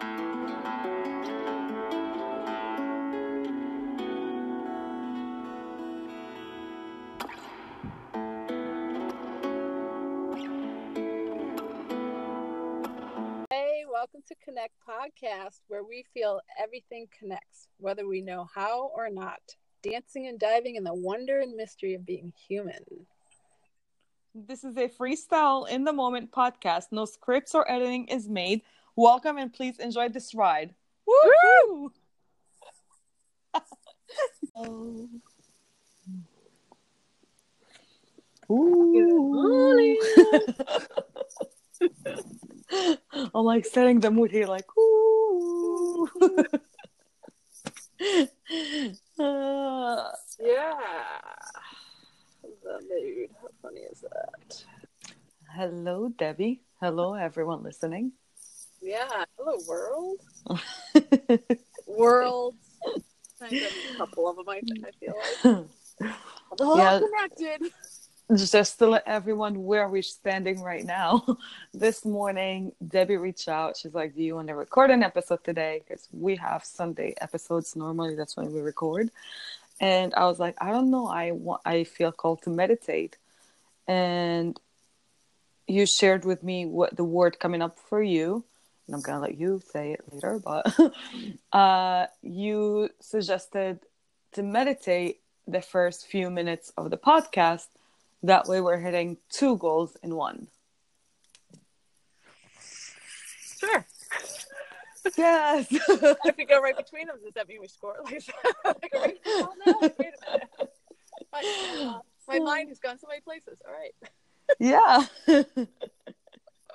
Hey, welcome to Connect Podcast, where we feel everything connects, whether we know how or not. Dancing and diving in the wonder and mystery of being human. This is a freestyle in the moment podcast. No scripts or editing is made. Welcome and please enjoy this ride. Woo! I'm like setting the mood here, like ooh. Uh, Yeah. The mood. How funny is that? hello, Debbie. Hello, everyone listening. Yeah. Hello, world. Worlds. I a couple of them, I, I feel like. They're all Yeah. connected. just to let everyone where we're standing right now. this morning, Debbie reached out. She's like, "Do you want to record an episode today? Because we have Sunday episodes. Normally, that's when we record." And I was like, "I don't know. I want. I feel called to meditate." And you shared with me what the word coming up for you. And I'm gonna let you say it later, but uh, you suggested to meditate the first few minutes of the podcast that way we're hitting two goals in one. Sure. Yes. If we go right between them, does that mean we score? Like, like, we- oh, no, wait a minute. My, uh, my mind has gone so many places. All right. yeah.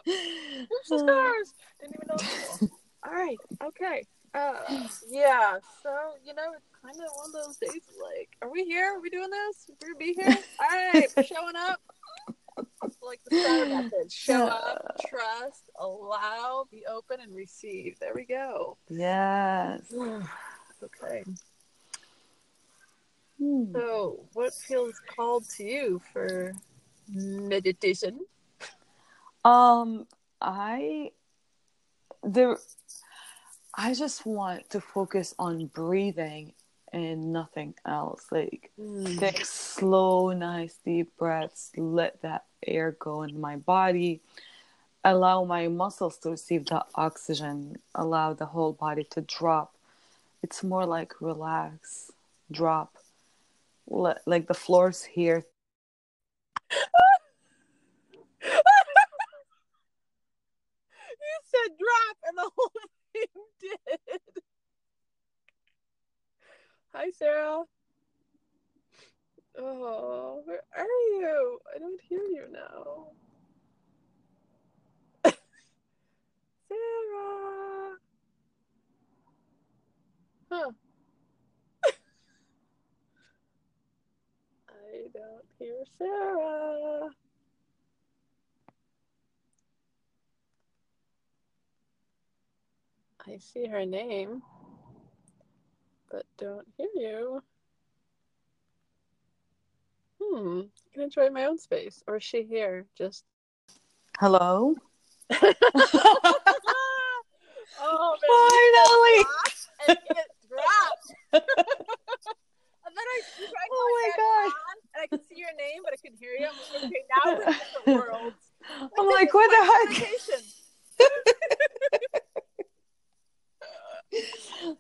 Who's the stars? Didn't even know. All right. Okay. Uh, yeah. So you know, it's kind of one of those days. Like, are we here? Are we doing this? We're gonna be here. All right. We're showing up. Like the star method. Show up, trust, allow, be open, and receive. There we go. yes. okay. Hmm. So, what feels called to you for meditation? Um, I there I just want to focus on breathing and nothing else. Like take slow, nice, deep breaths. Let that air go in my body. Allow my muscles to receive the oxygen. Allow the whole body to drop. It's more like relax, drop. Let, like the floor's here. You said drop, and the whole thing did. Hi, Sarah. Oh, where are you? I don't hear you now. Sarah. Huh. I don't hear Sarah. I see her name, don't hear you. Hmm. I can enjoy my own space. Or is she here? Just. Hello? oh, man. Finally! And it dropped. and then I, tried Oh my God. and I could see your name, but I couldn't hear you. I'm like, okay, now we're in different worlds. I'm like, what the heck?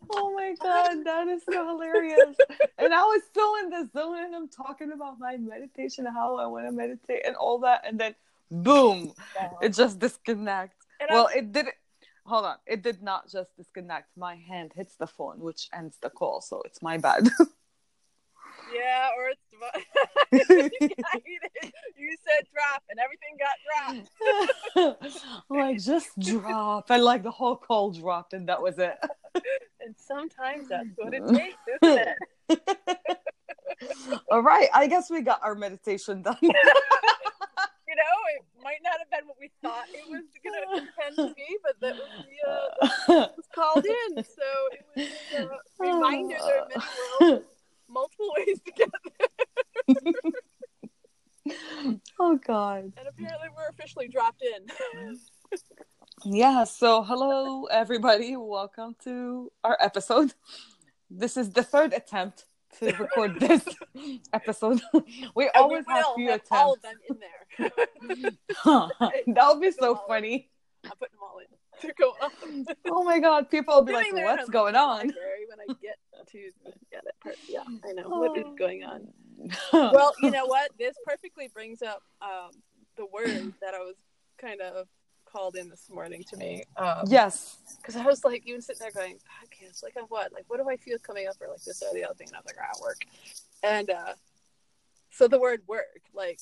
Oh my god, that is so hilarious. and I was still in the zone and I'm talking about my meditation, how I want to meditate and all that, and then boom, it just disconnects. And Well, I'm- it did hold on, it did not just disconnect. My hand hits the phone, which ends the call, so it's my bad. Yeah, or it's divided. you said drop, and everything got dropped. Like, just drop. And like the whole call dropped and that was it. And sometimes that's what it takes, isn't it? All right, I guess we got our meditation done. You know, it might not have been what we thought it was going to tend to be, but that was the uh, it was called in. So it was a reminder there are many worlds, multiple ways to get there. oh god. And apparently, we're officially dropped in. Yeah, so hello everybody. Welcome to our episode. This is the third attempt to record this episode. We And always we have few have all of them in there. that would be so funny. I'm putting them all in. They're going on. Oh my god, people will be like, "What's going on?" When I get to yeah, that part. Yeah, I know what is Oh. going on. Well, you know what? This perfectly brings up um, the word that I was kind of called in this morning to me. Um, yes. because I was like, even sitting there going, podcast, like on what? Like, what do I feel coming up or like this or the other thing? And I was like, ah, work. And uh, so the word work, like,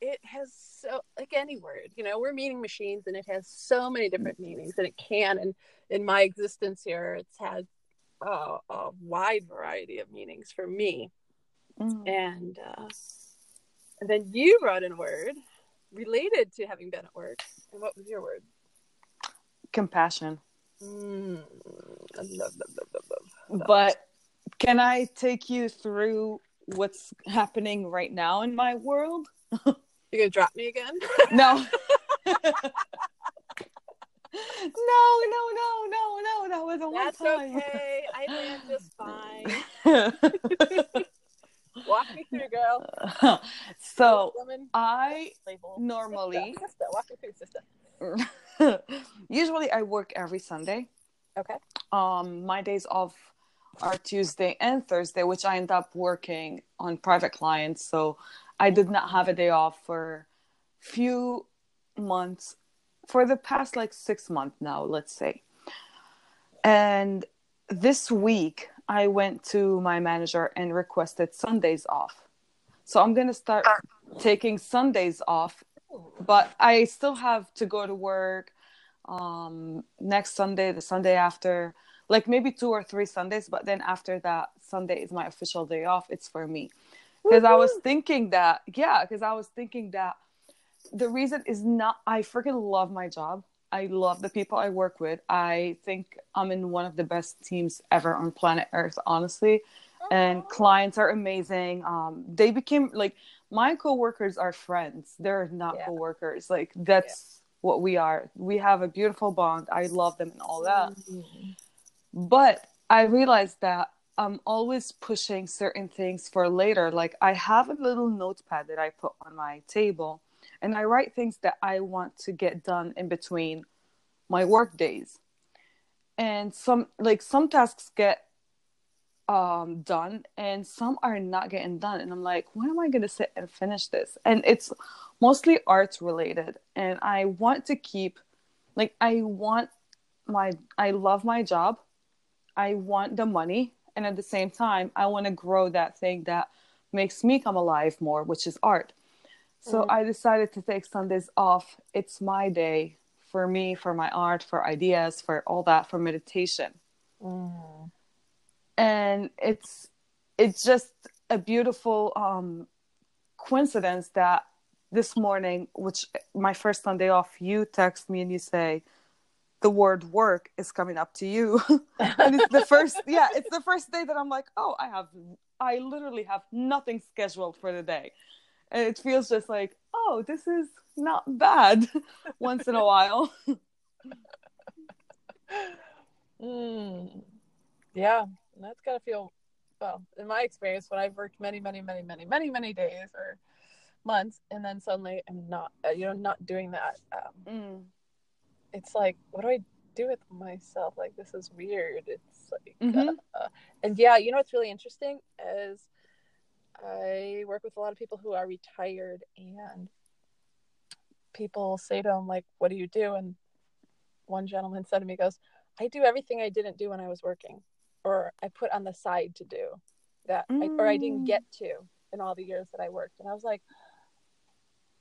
it has so, like any word, you know, we're meaning machines and it has so many different meanings and it can. And in my existence here, it's had uh, a wide variety of meanings for me. Mm. And, uh, and then you brought in a word related to having been at work. And what was your word? Compassion. Mm, love, love, love. But can I take you through what's happening right now in my world? You gonna drop me again? No. no, no, no, no, no. That was a one That's time. okay. I land just fine. Walk me through, girl. so woman I label. normally Sister, sister, walk me through, sister. usually I work every Sunday. Okay. Um my days off are Tuesday and Thursday, which I end up working on private clients. So I did not have a day off for few months for the past like six months now, let's say. And this week I went to my manager and requested Sundays off. So I'm gonna start taking Sundays off, but I still have to go to work um next Sunday, the Sunday after, like maybe two or three Sundays, but then after that Sunday is my official day off. It's for me. Because I was thinking that, yeah, because I was thinking that the reason is not I freaking love my job. I love the people I work with. I think I'm in one of the best teams ever on planet Earth, honestly. And clients are amazing. Um, they became like my coworkers are friends. They're not Yeah. coworkers. Like that's what we are. We have a beautiful bond. I love them and all that. But I realized that I'm always pushing certain things for later. Like I have a little notepad that I put on my table and I write things that I want to get done in between my work days. And some like some tasks get um done and some are not getting done and I'm like, when am I going to sit and finish this? And it's mostly arts related and I want to keep like I want my I love my job. I want the money and at the same time I want to grow that thing that makes me come alive more, which is art. So Mhm. I decided to take Sundays off. It's my day for me, for my art, for ideas, for all that, for meditation. Mm. And it's it's just a beautiful um coincidence that this morning, which my first Sunday off, you text me and you say the word work is coming up to you. and it's the first yeah, it's the first day that I'm like, oh, I have I literally have nothing scheduled for the day. And it feels just like, oh, this is not bad once in a while. Mm. Yeah, that's gotta feel well. In my experience, when I've worked many, many, many, many, many, many days or months, and then suddenly I'm not, uh, you know, not doing that. Um, Mm. It's like, what do I do with myself? Like, this is weird. It's like, Mhm. uh, and yeah, you know what's really interesting is I work with a lot of people who are retired, and people say to them like, "What do you do?" And one gentleman said to me, "Goes, I do everything I didn't do when I was working, or I put on the side to do that, I, or I didn't Mm. get to in all the years that I worked." And I was like,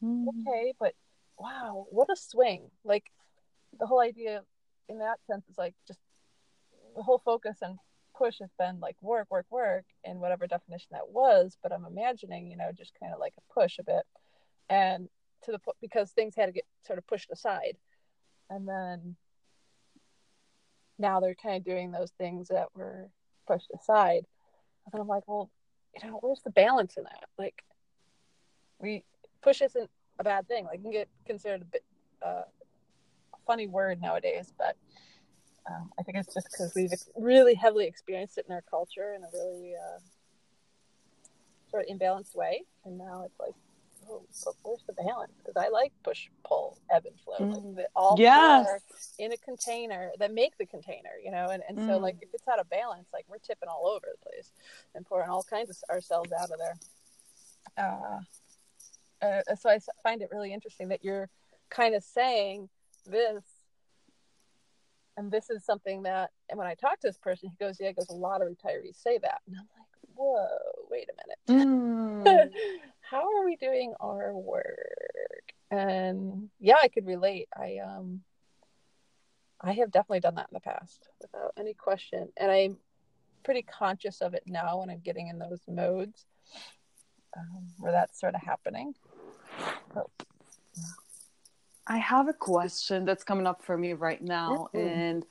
Mm. okay, but wow, what a swing. Like the whole idea in that sense is like just the whole focus and push has been like work, work, work in whatever definition that was. But I'm imagining, you know, just kind of like a push a bit. And to the point because things had to get sort of pushed aside. And then now they're kind of doing those things that were pushed aside. And I'm like, well, you know, where's the balance in that? Like, we push isn't a bad thing. Like, can get considered a bit uh, funny word nowadays, but um, I think it's just because we've really heavily experienced it in our culture in a really uh, sort of imbalanced way, and now it's like, oh, but where's the balance? Because I like push, pull, ebb and flow, Mm. like the, all Yes. in a container that make the container, you know. And and so Mm. like if it's out of balance, like we're tipping all over the place and pouring all kinds of ourselves out of there. Uh, uh, so I find it really interesting that you're kind of saying this and this is something that and when i talk to this person he goes yeah he goes a lot of retirees say that. And i'm like whoa wait a minute. Mm. how are we doing our work? And yeah i could relate. I um i have definitely done that in the past without any question and i'm pretty conscious of it now when i'm getting in those modes um, where that's sort of happening I have a question that's coming up for me right now, Mhm. and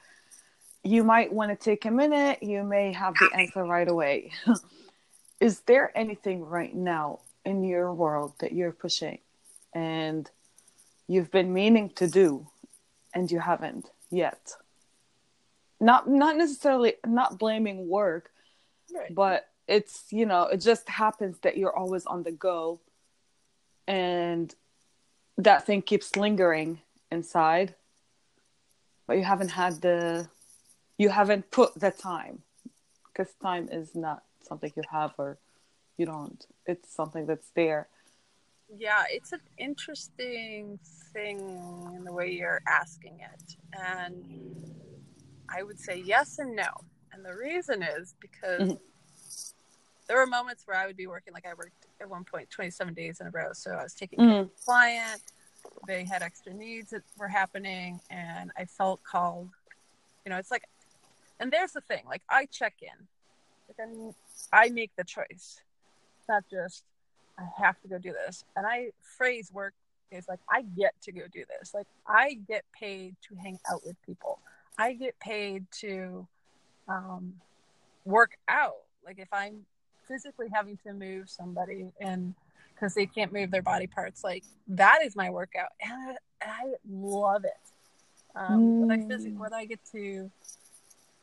you might want to take a minute. You may have the answer right away. Is there anything right now in your world that you're pushing and you've been meaning to do and you haven't yet? Not not necessarily not blaming work, right but it's you know it just happens that you're always on the go and that thing keeps lingering inside but you haven't had the you haven't put the time because time is not something you have or you don't it's something that's there Yeah, it's an interesting thing in the way you're asking it. And I would say yes and no. And the reason is because Mhm. there were moments where I would be working, like I worked at one point 27 days in a row. So I was taking Mm. care of a client, they had extra needs that were happening, and I felt called. You know, it's like, and there's the thing like, I check in, like, I'm, I make the choice. It's not just, I have to go do this. And I phrase work is like, I get to go do this. Like, I get paid to hang out with people. I get paid to um, work out. Like, if I'm physically having to move somebody and because they can't move their body parts, like, that is my workout. And I, I love it. Um, when I phys- Mm. when I get to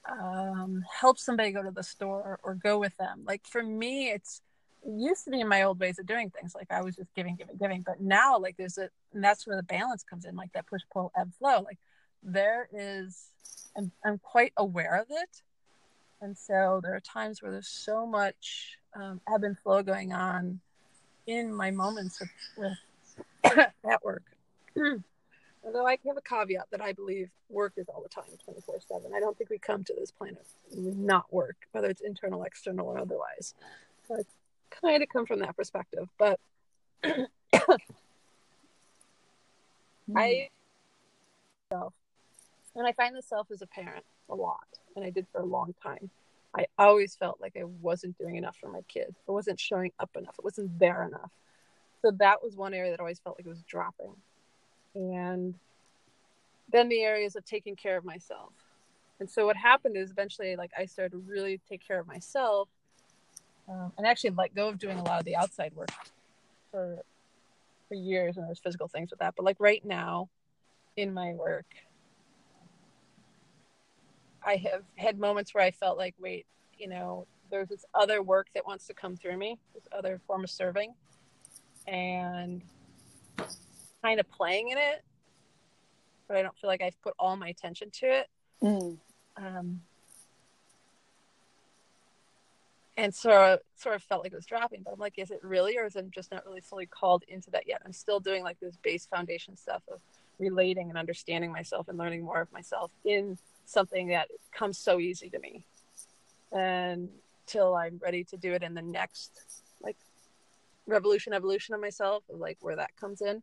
um, help somebody go to the store or go with them. Like for me, it's it used to be in my old ways of doing things. Like I was just giving, giving, giving. But now, like there's a, and that's where the balance comes in. Like that push, pull, ebb, flow. Like there is, and I'm quite aware of it. And so there are times where there's so much um, ebb and flow going on in my moments with, with at work. Although I have a caveat that I believe work is all the time, 24 7. I don't think we come to this planet not work, whether it's internal, external, or otherwise. So I kind of come from that perspective. But I, and I find the self as a parent a lot, and I did for a long time. I always felt like I wasn't doing enough for my kids. I wasn't showing up enough. It wasn't there enough. So that was one area that always felt like it was dropping. And then the areas of taking care of myself. And so what happened is eventually, like I started to really take care of myself, um, and actually let go of doing a lot of the outside work for for years. And there's physical things with that, but like right now, in my work, I have had moments where I felt like, wait, you know, there's this other work that wants to come through me, this other form of serving, and kind of playing in it, but I don't feel like I've put all my attention to it. Mm. Um, and so sort of felt like it was dropping, but I'm like, is it really, or is it just not really fully called into that yet? I'm still doing like this base foundation stuff of relating and understanding myself and learning more of myself in something that comes so easy to me and till I'm ready to do it in the next like revolution evolution of myself like where that comes in.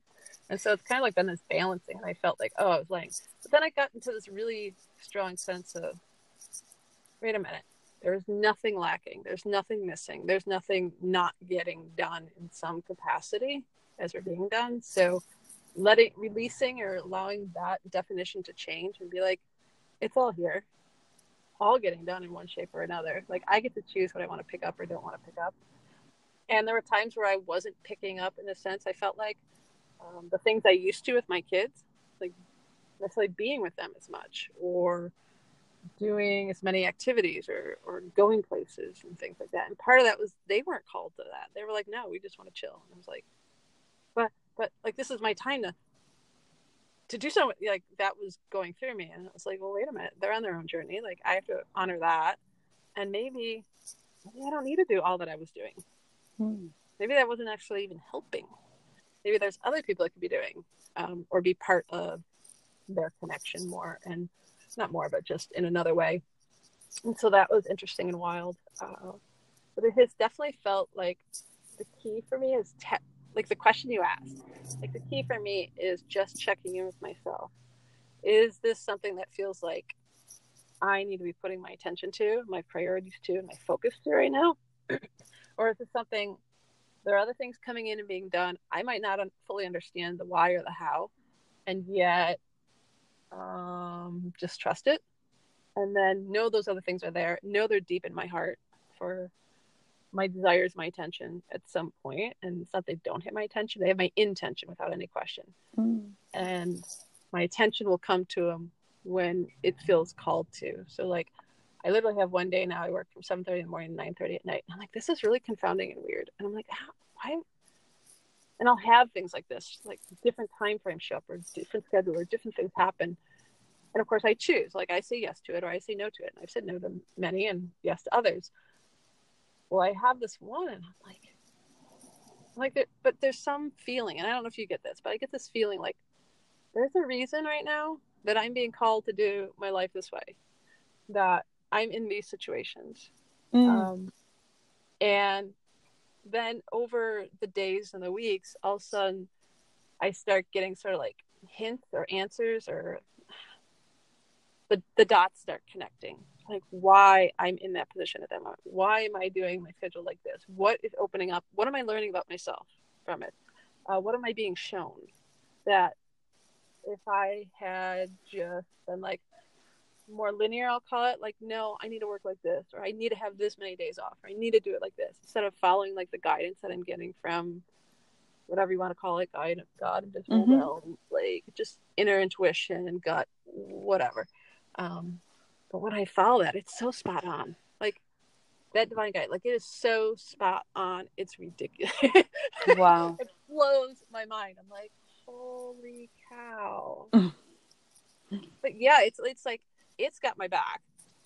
And so it's kind of like been this balancing and I felt like, oh, I was like, but then I got into this really strong sense of, wait a minute, there's nothing lacking. There's nothing missing. There's nothing not getting done in some capacity as we're being done. So letting, releasing or allowing that definition to change and be like, it's all here, all getting done in one shape or another. Like I get to choose what I want to pick up or don't want to pick up. And there were times where I wasn't picking up in a sense. I felt like um, the things I used to with my kids, like necessarily being with them as much or doing as many activities or, or going places and things like that. And part of that was they weren't called to that. They were like, no, we just want to chill. And I was like, but, but like, this is my time to, to do something like that was going through me. And I was like, well, wait a minute. They're on their own journey. Like I have to honor that. And maybe, maybe I don't need to do all that I was doing. Hmm. Maybe that wasn't actually even helping. Maybe there's other people that could be doing um, or be part of their connection more and not more, but just in another way. And so that was interesting and wild. Uh, but it has definitely felt like the key for me is te- like the question you asked. Like the key for me is just checking in with myself. Is this something that feels like I need to be putting my attention to, my priorities to, and my focus to right now? or is this something there are other things coming in and being done? I might not fully understand the why or the how, and yet um, just trust it and then know those other things are there know they're deep in my heart for my desires my attention at some point and it's not they don't have my attention they have my intention without any question mm. and my attention will come to them when it feels called to so like i literally have one day now i work from 7.30 in the morning to 9.30 at night and i'm like this is really confounding and weird and i'm like why and I'll have things like this, like different time frames show up or different schedule or different things happen. And of course I choose, like I say yes to it or I say no to it. And I've said no to many and yes to others. Well, I have this one and I'm like, like, it, but there's some feeling, and I don't know if you get this, but I get this feeling like there's a reason right now that I'm being called to do my life this way, that I'm in these situations. Mm. Um, and then over the days and the weeks, all of a sudden, I start getting sort of like hints or answers, or the the dots start connecting. Like why I'm in that position at that moment. Why am I doing my schedule like this? What is opening up? What am I learning about myself from it? Uh, what am I being shown that if I had just been like, more linear, I'll call it. Like, no, I need to work like this, or I need to have this many days off, or I need to do it like this, instead of following like the guidance that I'm getting from whatever you want to call it, guide God, and just mm-hmm. will, like just inner intuition and gut, whatever. Um, but when I follow that, it's so spot on. Like that divine guide, like it is so spot on. It's ridiculous. Wow. it blows my mind. I'm like, holy cow. but yeah, it's it's like it's got my back.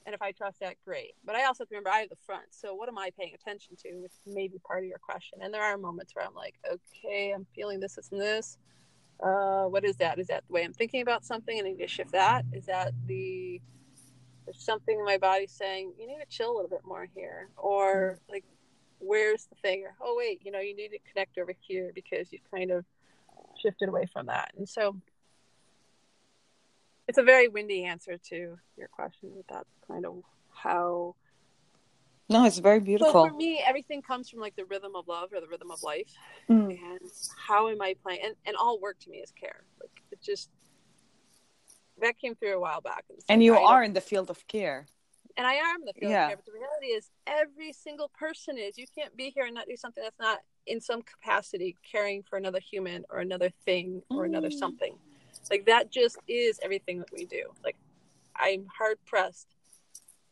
And if I trust that, great. But I also have to remember I have the front. So what am I paying attention to? Which may be part of your question. And there are moments where I'm like, okay, I'm feeling this, this, and this. Uh, what is that? Is that the way I'm thinking about something? And I need to shift that. Is that the there's something in my body saying you need to chill a little bit more here, or like where's the thing? Or oh wait, you know you need to connect over here because you've kind of shifted away from that. And so it's a very windy answer to your question, but that's kind of how. No, it's very beautiful. For me, everything comes from like the rhythm of love or the rhythm of life, mm. and how am I playing? And and all work to me is care. Like it just that came through a while back. And you are in the field of care. And I am in the field yeah. of care, but the reality is, every single person is. You can't be here and not do something that's not in some capacity caring for another human or another thing or mm. another something. Like that just is everything that we do. Like I'm hard pressed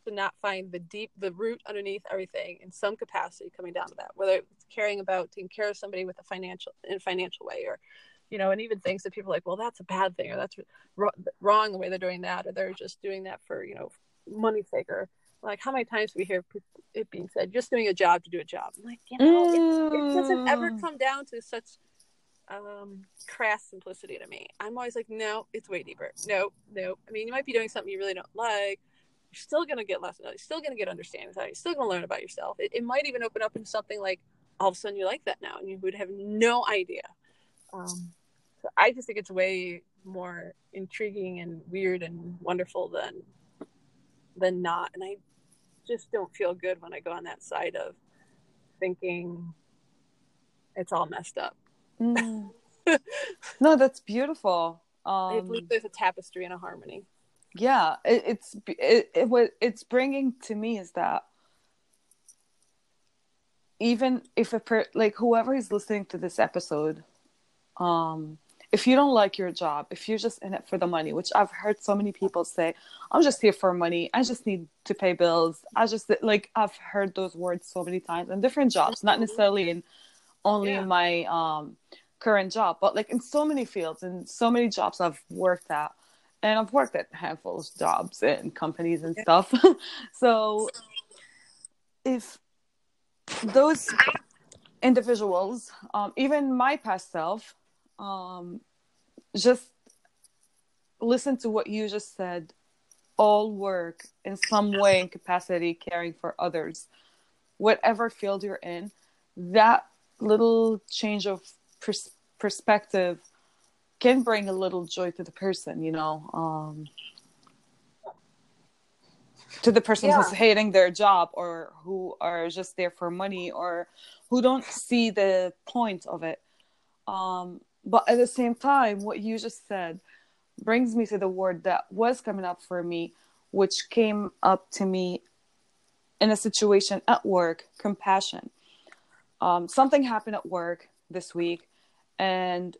to not find the deep, the root underneath everything in some capacity coming down to that, whether it's caring about taking care of somebody with a financial, in a financial way or, you know, and even things that people are like, well, that's a bad thing or that's wrong the way they're doing that, or they're just doing that for, you know, money sake or like how many times do we hear it being said, just doing a job to do a job? I'm like, you know, mm. it, it doesn't ever mm. come down to such um, crass simplicity to me. I'm always like, no, it's way deeper. No, no. I mean, you might be doing something you really don't like. You're still going to get lessons. You're still going to get understanding. You're still going to learn about yourself. It, it, might even open up into something like all of a sudden you like that now and you would have no idea. Um, so I just think it's way more intriguing and weird and wonderful than than not. And I just don't feel good when I go on that side of thinking it's all messed up. Mm. no, that's beautiful. Um, I believe there's a tapestry and a harmony. Yeah, it, it's it, it what it's bringing to me is that even if a per, like whoever is listening to this episode, um, if you don't like your job, if you're just in it for the money, which I've heard so many people say, I'm just here for money. I just need to pay bills. I just like I've heard those words so many times in different jobs, not necessarily in only Yeah. in my um current job, but like in so many fields and so many jobs I've worked at. And I've worked at handfuls of jobs and companies and stuff. so if those individuals, um, even my past self, um, just listen to what you just said, all work in some way and capacity caring for others, whatever field you're in, that little change of pers- perspective can bring a little joy to the person, you know. Um, to the person who's hating their job or who are just there for money or who don't see the point of it. Um, but at the same time, what you just said brings me to the word that was coming up for me, which came up to me in a situation at work compassion. Um, something happened at work this week, and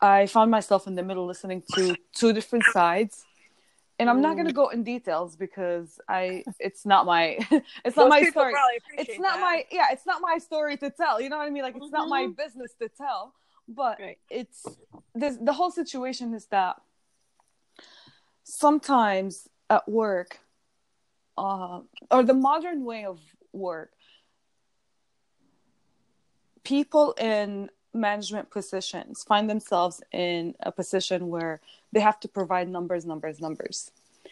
I found myself in the middle listening to two different sides. And I'm not going to go in details because I it's not my it's not Most my story it's not that. my yeah it's not my story to tell you know what i mean like it's not my Mhm. business to tell but Right. it's this the whole situation is that sometimes at work uh, or the modern way of work people in management positions find themselves in a position where they have to provide numbers numbers numbers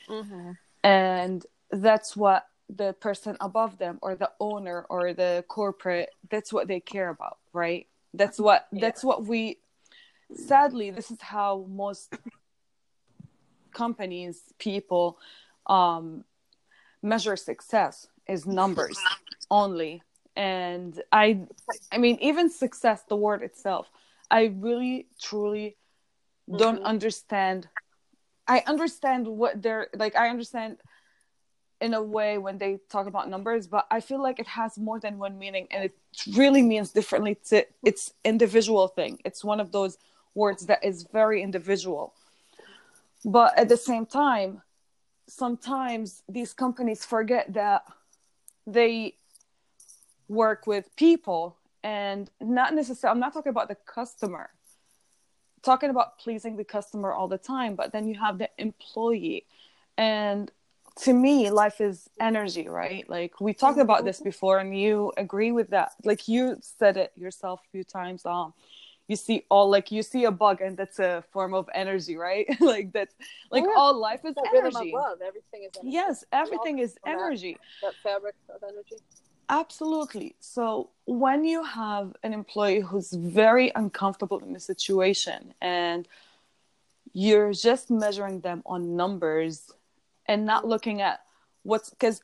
Mhm. and that's what the person above them or the owner or the corporate that's what they care about right that's what that's what we sadly this is how most companies people um measure success is numbers only. And i i mean even success the word itself i really truly don't Mhm. understand. I understand what they're like i understand in a way when they talk about numbers but i feel like it has more than one meaning and it really means differently to it's individual thing. It's one of those words that is very individual. But at the same time sometimes these companies forget that they work with people and not necessarily i'm not talking about the customer. Talking about pleasing the customer all the time but then you have the employee. And to me life is energy right like we talked about this before and you agree with that like you said it yourself a few times um you see all like you see a bug and that's a form of energy right like that's like Yeah. all life is That energy love, everything is energy. yes everything is from that. energy That fabric of energy. Absolutely. So when you have an employee who's very uncomfortable in the situation and you're just measuring them on numbers and not looking at what's because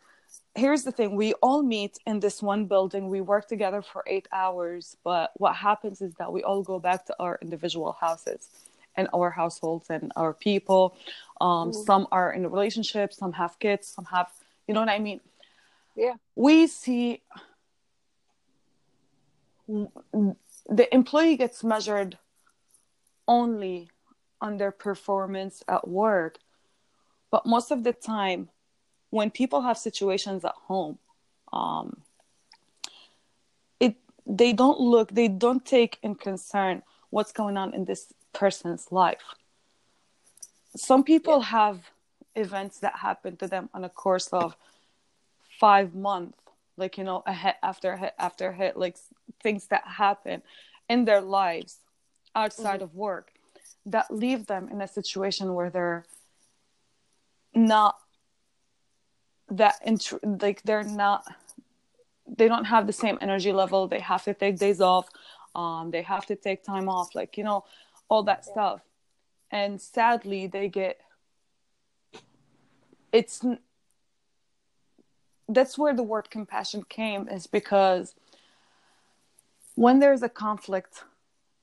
here's the thing we all meet in this one building we work together for eight hours but what happens is that we all go back to our individual houses and our households and our people um, Mhm. some are in a relationship some have kids some have you know what i mean Yeah. we see the employee gets measured only on their performance at work but most of the time when people have situations at home um, it they don't look they don't take in concern what's going on in this person's life. Some people have events that happen to them on a course of five months like you know a hit after a hit after a hit like things that happen in their lives outside of work that leave them in a situation where they're not that int- like they're not they don't have the same energy level. They have to take days off. Um they have to take time off like you know all that stuff. And sadly they get it's that's where the word compassion came is because when there's a conflict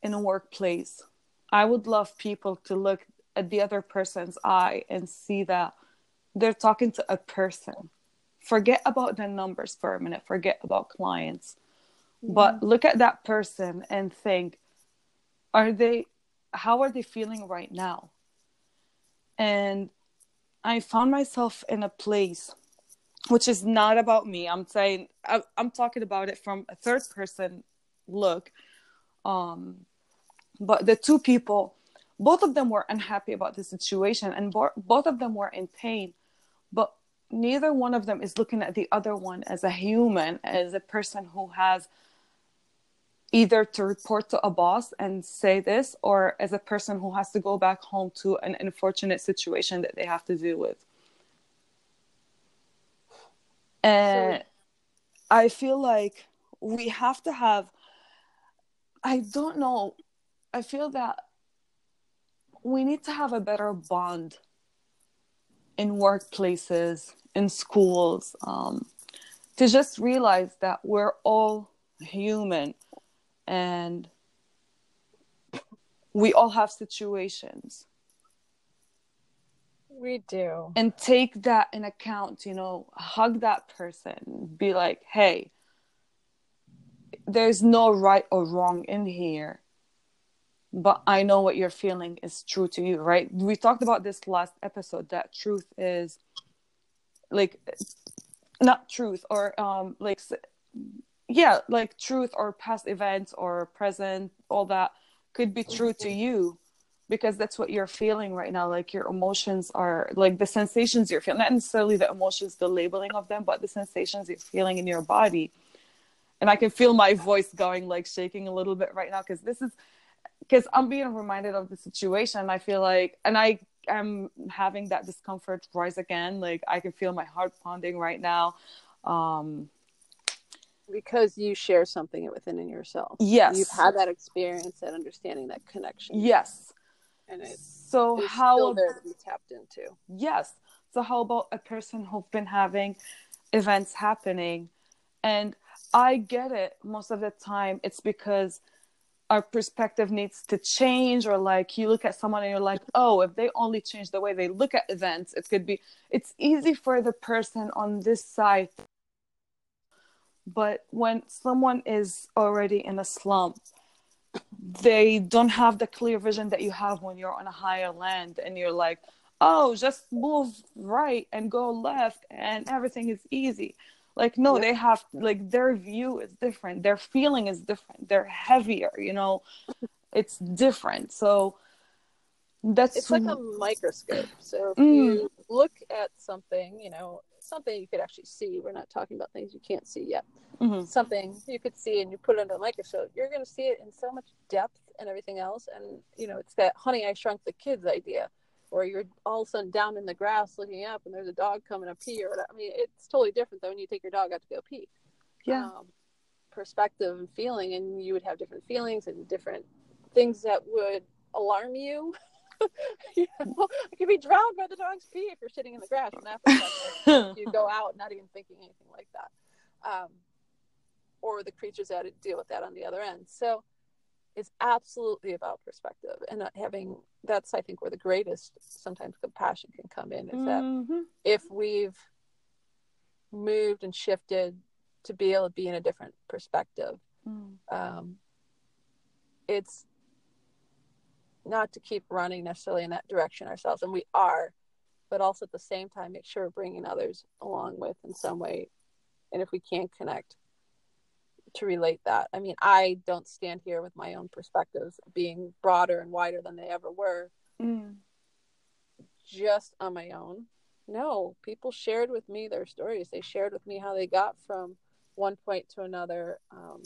in a workplace i would love people to look at the other person's eye and see that they're talking to a person. Forget about the numbers for a minute. Forget about clients. But look at that person and think are they how are they feeling right now? And i found myself in a place which is not about me. I'm saying I, i'm talking about it from a third person look. Um but the two people both of them were unhappy about the situation and bo- both of them were in pain but neither one of them is looking at the other one as a human as a person who has either to report to a boss and say this or as a person who has to go back home to an unfortunate situation that they have to deal with. And so, i feel like we have to have i don't know i feel that we need to have a better bond in workplaces in schools um, to just realize that we're all human and we all have situations. We do. And take that in account you know hug that person be like hey there's no right or wrong in here but i know what you're feeling is true to you right? We talked about this last episode that truth is like not truth or um like yeah like truth or past events or present all that could be true to you because that's what you're feeling right now like your emotions are like the sensations you're feeling not necessarily the emotions the labeling of them but the sensations you're feeling in your body. And i can feel my voice going like shaking a little bit right now because this is because i'm being reminded of the situation i feel like and i am having that discomfort rise again like i can feel my heart pounding right now um because you share something within in yourself. Yes. You've had that experience, that understanding, that connection. Yes. And it's so it's how still there to be tapped into. Yes. So how about a person who's been having events happening and I get it most of the time it's because our perspective needs to change or like you look at someone and you're like oh if they only change the way they look at events it could be it's easy for the person on this side. But when someone is already in a slump they don't have the clear vision that you have when you're on a higher land and you're like oh just move right and go left and everything is easy like no yeah. they have like their view is different their feeling is different they're heavier you know it's different so that's it's like a microscope so if mm. you look at something you know something you could actually see. We're not talking about things you can't see yet. Mm-hmm. Something you could see and you put it under a microscope, you're going to see it in so much depth and everything else. And, you know, it's that honey, I shrunk the kids idea. Or you're all of a sudden down in the grass looking up and there's a dog coming up pee or. I mean, it's totally different though when you take your dog out to go pee. Yeah. Um, perspective and feeling, and you would have different feelings and different things that would alarm you you know, I could be drowned by the dog's pee if you're sitting in the grass. And after you go out not even thinking anything like that. Um, or the creatures that deal with that on the other end. So it's absolutely about perspective and having that's I think where the greatest sometimes compassion can come in is mm-hmm. that if we've moved and shifted to be able to be in a different perspective, mm. um, it's not to keep running necessarily in that direction ourselves and we are but also at the same time make sure we're bringing others along with in some way and if we can't connect to relate that. I mean i don't stand here with my own perspectives being broader and wider than they ever were. Mm. just on my own. No people shared with me their stories. They shared with me how they got from one point to another. Um,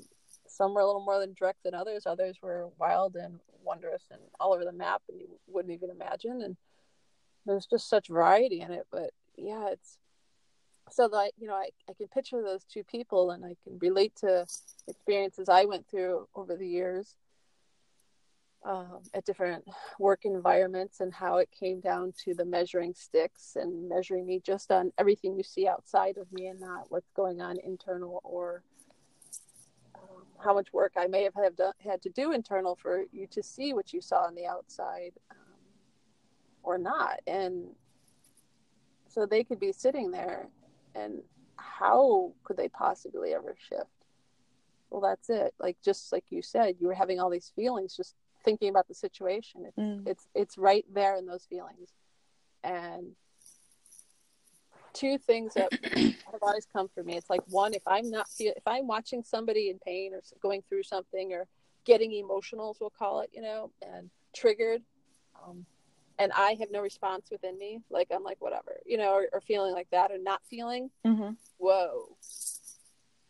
some were a little more than direct than others. Others were wild and wondrous and all over the map and you wouldn't even imagine. And there's just such variety in it but yeah it's so that you know I, I can picture those two people and i can relate to experiences i went through over the years um, at different work environments and how it came down to the measuring sticks and measuring me just on everything you see outside of me and not what's going on internal or how much work I may have, have done, had to do internal for you to see what you saw on the outside um, or not. And so they could be sitting there, and how could they possibly ever shift? Well, that's it. Like, just like you said, you were having all these feelings, just thinking about the situation. It's Mm. it's it's right there in those feelings. And two things that have always come for me. It's like one, if I'm not feel, if I'm watching somebody in pain or going through something or getting emotional, as we'll call it, you know, and triggered, um, and I have no response within me, like I'm like whatever, you know, or, or feeling like that, or not feeling. hmm Whoa,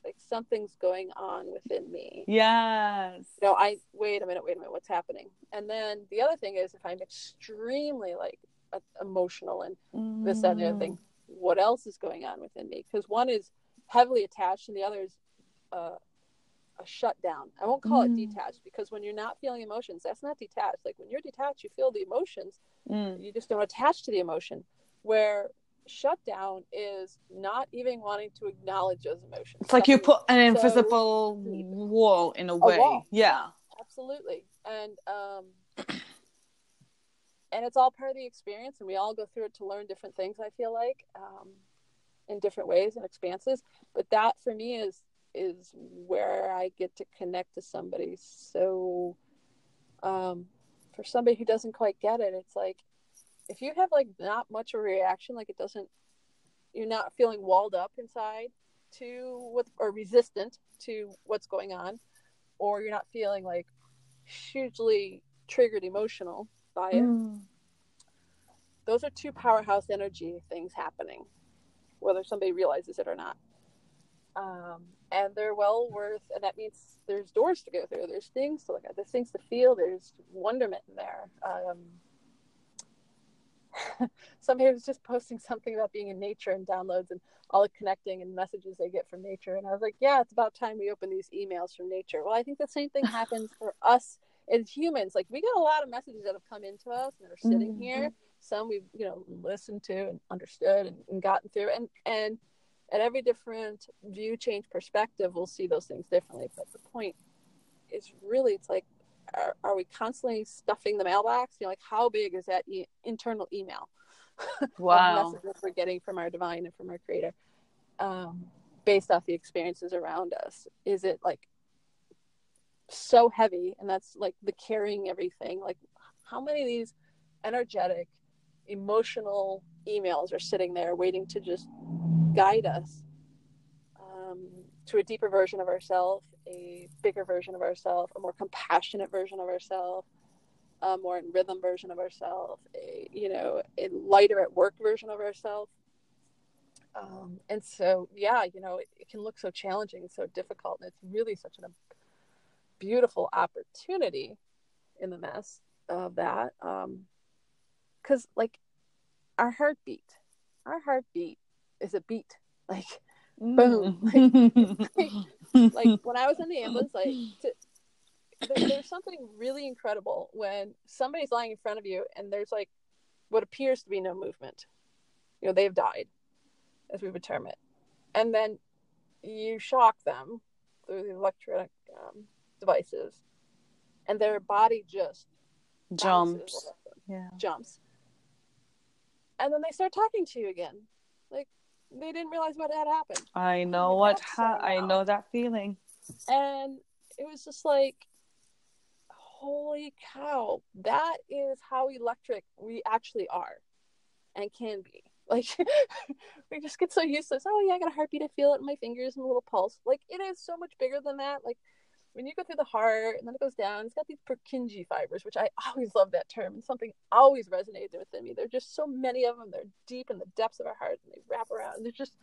like something's going on within me. Yes. You know, I wait a minute, wait a minute, what's happening? And then the other thing is, if I'm extremely like emotional and this that, and the other Mm. thing what else is going on within me because one is heavily attached and the other is uh, a shutdown i won't call Mm. it detached because when you're not feeling emotions that's not detached like when you're detached you feel the emotions Mm. you just don't attach to the emotion where shutdown is not even wanting to acknowledge those emotions It's like you put an invisible deep. wall in a way. Yeah. absolutely and um and it's all part of the experience and we all go through it to learn different things i feel like um in different ways and expanses but that for me is is where i get to connect to somebody so um for somebody who doesn't quite get it it's like if you have like not much of a reaction like it doesn't you're not feeling walled up inside to what or resistant to what's going on or you're not feeling like hugely triggered emotional by it Mm. those are two powerhouse energy things happening whether somebody realizes it or not um, and they're well worth and that means there's doors to go through. There's things to look at. There's things to feel. There's wonderment in there. Um, somebody was just posting something about being in nature and downloads and all the connecting and messages they get from nature. And i was like yeah it's about time we open these emails from nature. Well i think the same thing happens for us as humans. Like we get a lot of messages that have come into us and are sitting Mhm. here. Some we've you know listened to and understood and, and gotten through. And and at every different view change perspective we'll see those things differently. But the point is really it's like are, are we constantly stuffing the mailbox? You know like how big is that e- internal email Wow. messages we're getting from our divine and from our creator um, based off the experiences around us? Is it like so heavy and that's like the carrying everything? Like how many of these energetic emotional emails are sitting there waiting to just guide us um, to a deeper version of ourselves a bigger version of ourselves a more compassionate version of ourselves a more in rhythm version of ourselves a you know a lighter at work version of ourselves um, and so yeah you know it, it can look so challenging so difficult and it's really such a beautiful opportunity in the mess of that because like our heartbeat our heartbeat is a beat. Like Boom. like when i was in the ambulance like to, there, there's something really incredible when somebody's lying in front of you and there's like what appears to be no movement. You know they've died as we would term it. And then you shock them through the electronic um, devices and their body just Jumps. Yeah. jumps. And then they start talking to you again. Like they didn't realize what had happened. I know what ha- I know that feeling. and it was just like holy cow that is how electric we actually are and can be. Like we just get so used to this oh yeah i got a heartbeat. I feel it in my fingers and a little pulse. Like it is so much bigger than that. Like when you go through the heart and then it goes down it's got these Purkinje fibers which i always love that term and something always resonated within me There are just so many of them they're deep in the depths of our heart and they wrap around they're just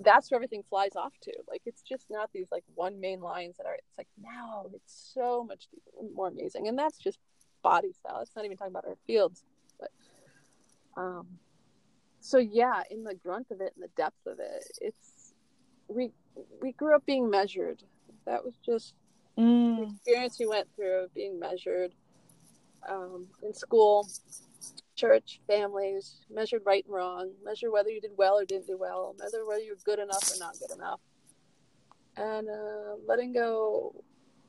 that's where everything flies off to. Like it's just not these like one main lines that are. It's like now it's so much deeper, more amazing, and that's just body style. It's not even talking about our fields, but um. So yeah, in the grunt of it and the depth of it, it's we we grew up being measured. That was just the Mm. experience we went through of being measured um, in school, church, families, measured right and wrong, measure whether you did well or didn't do well, measure whether you're good enough or not good enough, and uh, letting go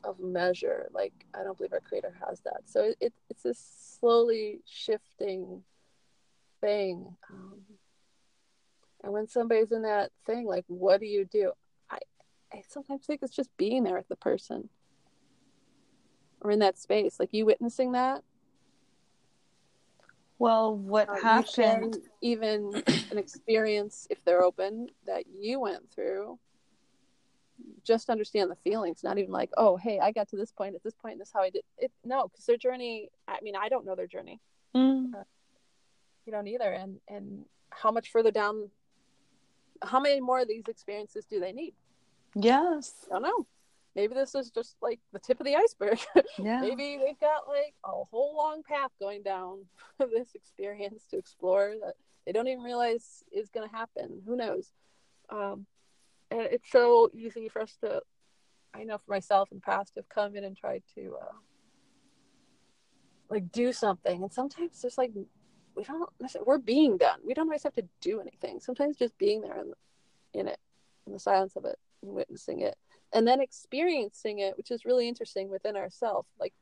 of measure. Like I don't believe our Creator has that. So it, it it's this slowly shifting thing. Um, and when somebody's in that thing, like, what do you do? I, sometimes think it's just being there with the person. Or in that space like you witnessing that. Well what uh, happened even an experience if they're open that you went through? Just understand the feelings not even like oh hey i got to this point at this point and this is how i did. It no because their journey i mean i don't know their journey. Mm. uh, you don't either and and how much further down how many more of these experiences do they need yes. I don't know. Maybe this is just like the tip of the iceberg. Yeah. Maybe they've got like a whole long path going down this experience to explore that they don't even realize is going to happen. Who knows? Um, and it's so easy for us to i know for myself in the past have come in and tried to uh, like do something. And sometimes just like we don't we're being done. We don't always have to do anything. Sometimes just being there in, in it in the silence of it witnessing it and then experiencing it which is really interesting within ourselves like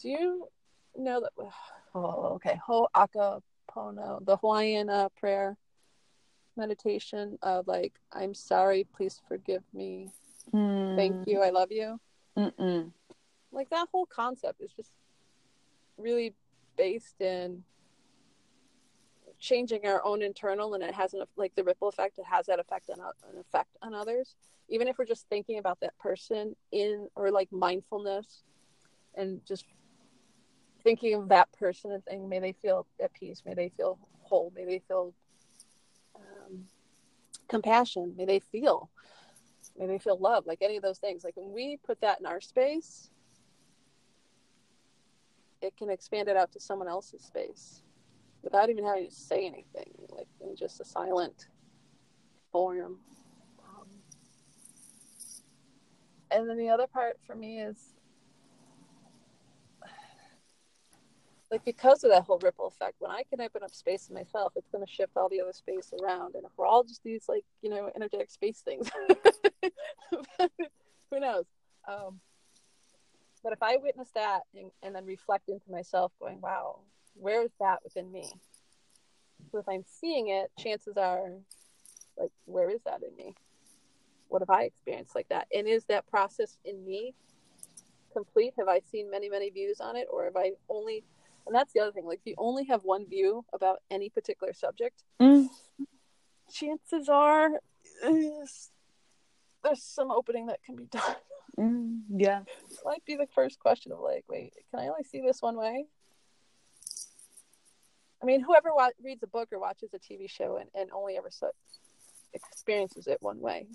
do you know that oh okay ho'oponopono the hawaiian uh, prayer meditation of like i'm sorry please forgive me mm. thank you i love you Mm-mm. like that whole concept is just really based in changing our own internal and it has an like the ripple effect it has that effect on an effect on others. Even if we're just thinking about that person in or like mindfulness and just thinking of that person and saying may they feel at peace may they feel whole may they feel um, compassion may they feel may they feel love like any of those things. Like when we put that in our space it can expand it out to someone else's space without even having to say anything, like in just a silent form. Um, and then the other part for me is like because of that whole ripple effect, when I can open up space in myself, it's going to shift all the other space around. And if we're all just these like you know energetic space things, who knows? Um, but if I witness that and, and then reflect into myself, going, "Wow, where is that within me? So if I'm seeing it, chances are, like, where is that in me? What have I experienced like that? And is that process in me complete? Have I seen many, many views on it? Or have I only, and that's the other thing, like, if you only have one view about any particular subject, mm. chances are is, there's some opening that can be done. Mm, yeah. It might be the first question of, like, wait, can I only see this one way? I mean, whoever wa- reads a book or watches a TV show and, and only ever so experiences it one way.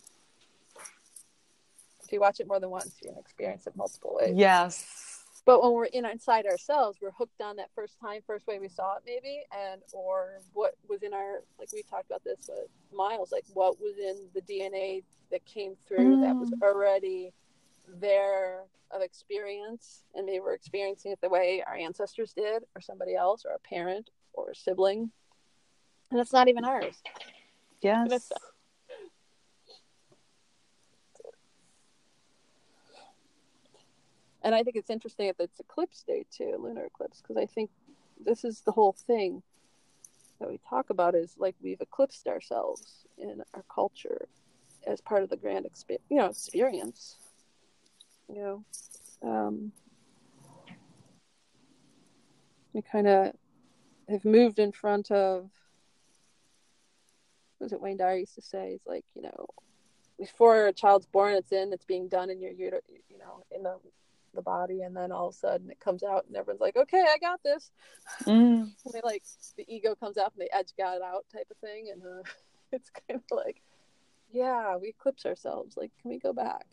If you watch it more than once, you can experience it multiple ways. Yes. But when we're in inside ourselves, we're hooked on that first time, first way we saw it, maybe, and or what was in our like we talked about this with Miles, like what was in the DNA that came through mm. that was already there of experience, and maybe we're experiencing it the way our ancestors did, or somebody else, or a parent, or a sibling, and it's not even ours. Yes. And I think it's interesting that it's eclipse day too, lunar eclipse, because I think this is the whole thing that we talk about is like we've eclipsed ourselves in our culture as part of the grand exp- you know experience. You know, um, we kind of have moved in front of what was it Wayne Dyer used to say? It's like, you know, before a child's born, it's in, it's being done in your, uterus, you know, in the the body, and then all of a sudden it comes out, and everyone's like, okay, I got this. Mm. they like the ego comes out, and the edge got it out type of thing, and uh, it's kind of like, yeah, we eclipse ourselves. Like, can we go back?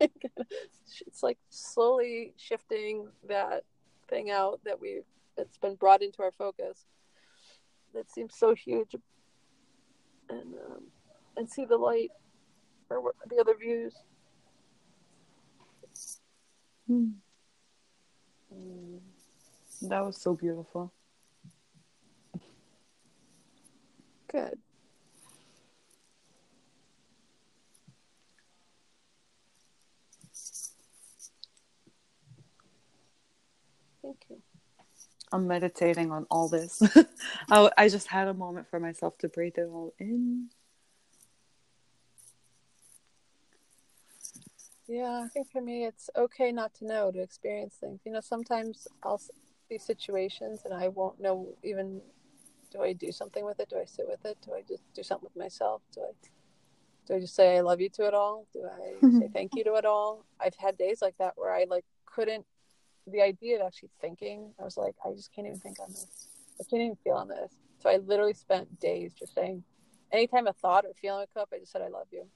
it's like slowly shifting that thing out that we've that's been brought into our focus. That seems so huge. And um, and see the light or the other views. Hmm. that was so beautiful. Good. Thank you I'm meditating on all this. I, I just had a moment for myself to breathe it all in. Yeah, I think for me, it's okay not to know to experience things. You know, sometimes I'll see situations and I won't know even do I do something with it? Do I sit with it? Do I just do something with myself? Do I do I just say I love you to it all? Do I say thank you to it all? I've had days like that where I like couldn't the idea of actually thinking, I was like, I just can't even think on this. I can't even feel on this. So I literally spent days just saying anytime a thought or feeling would come up, I just said I love you.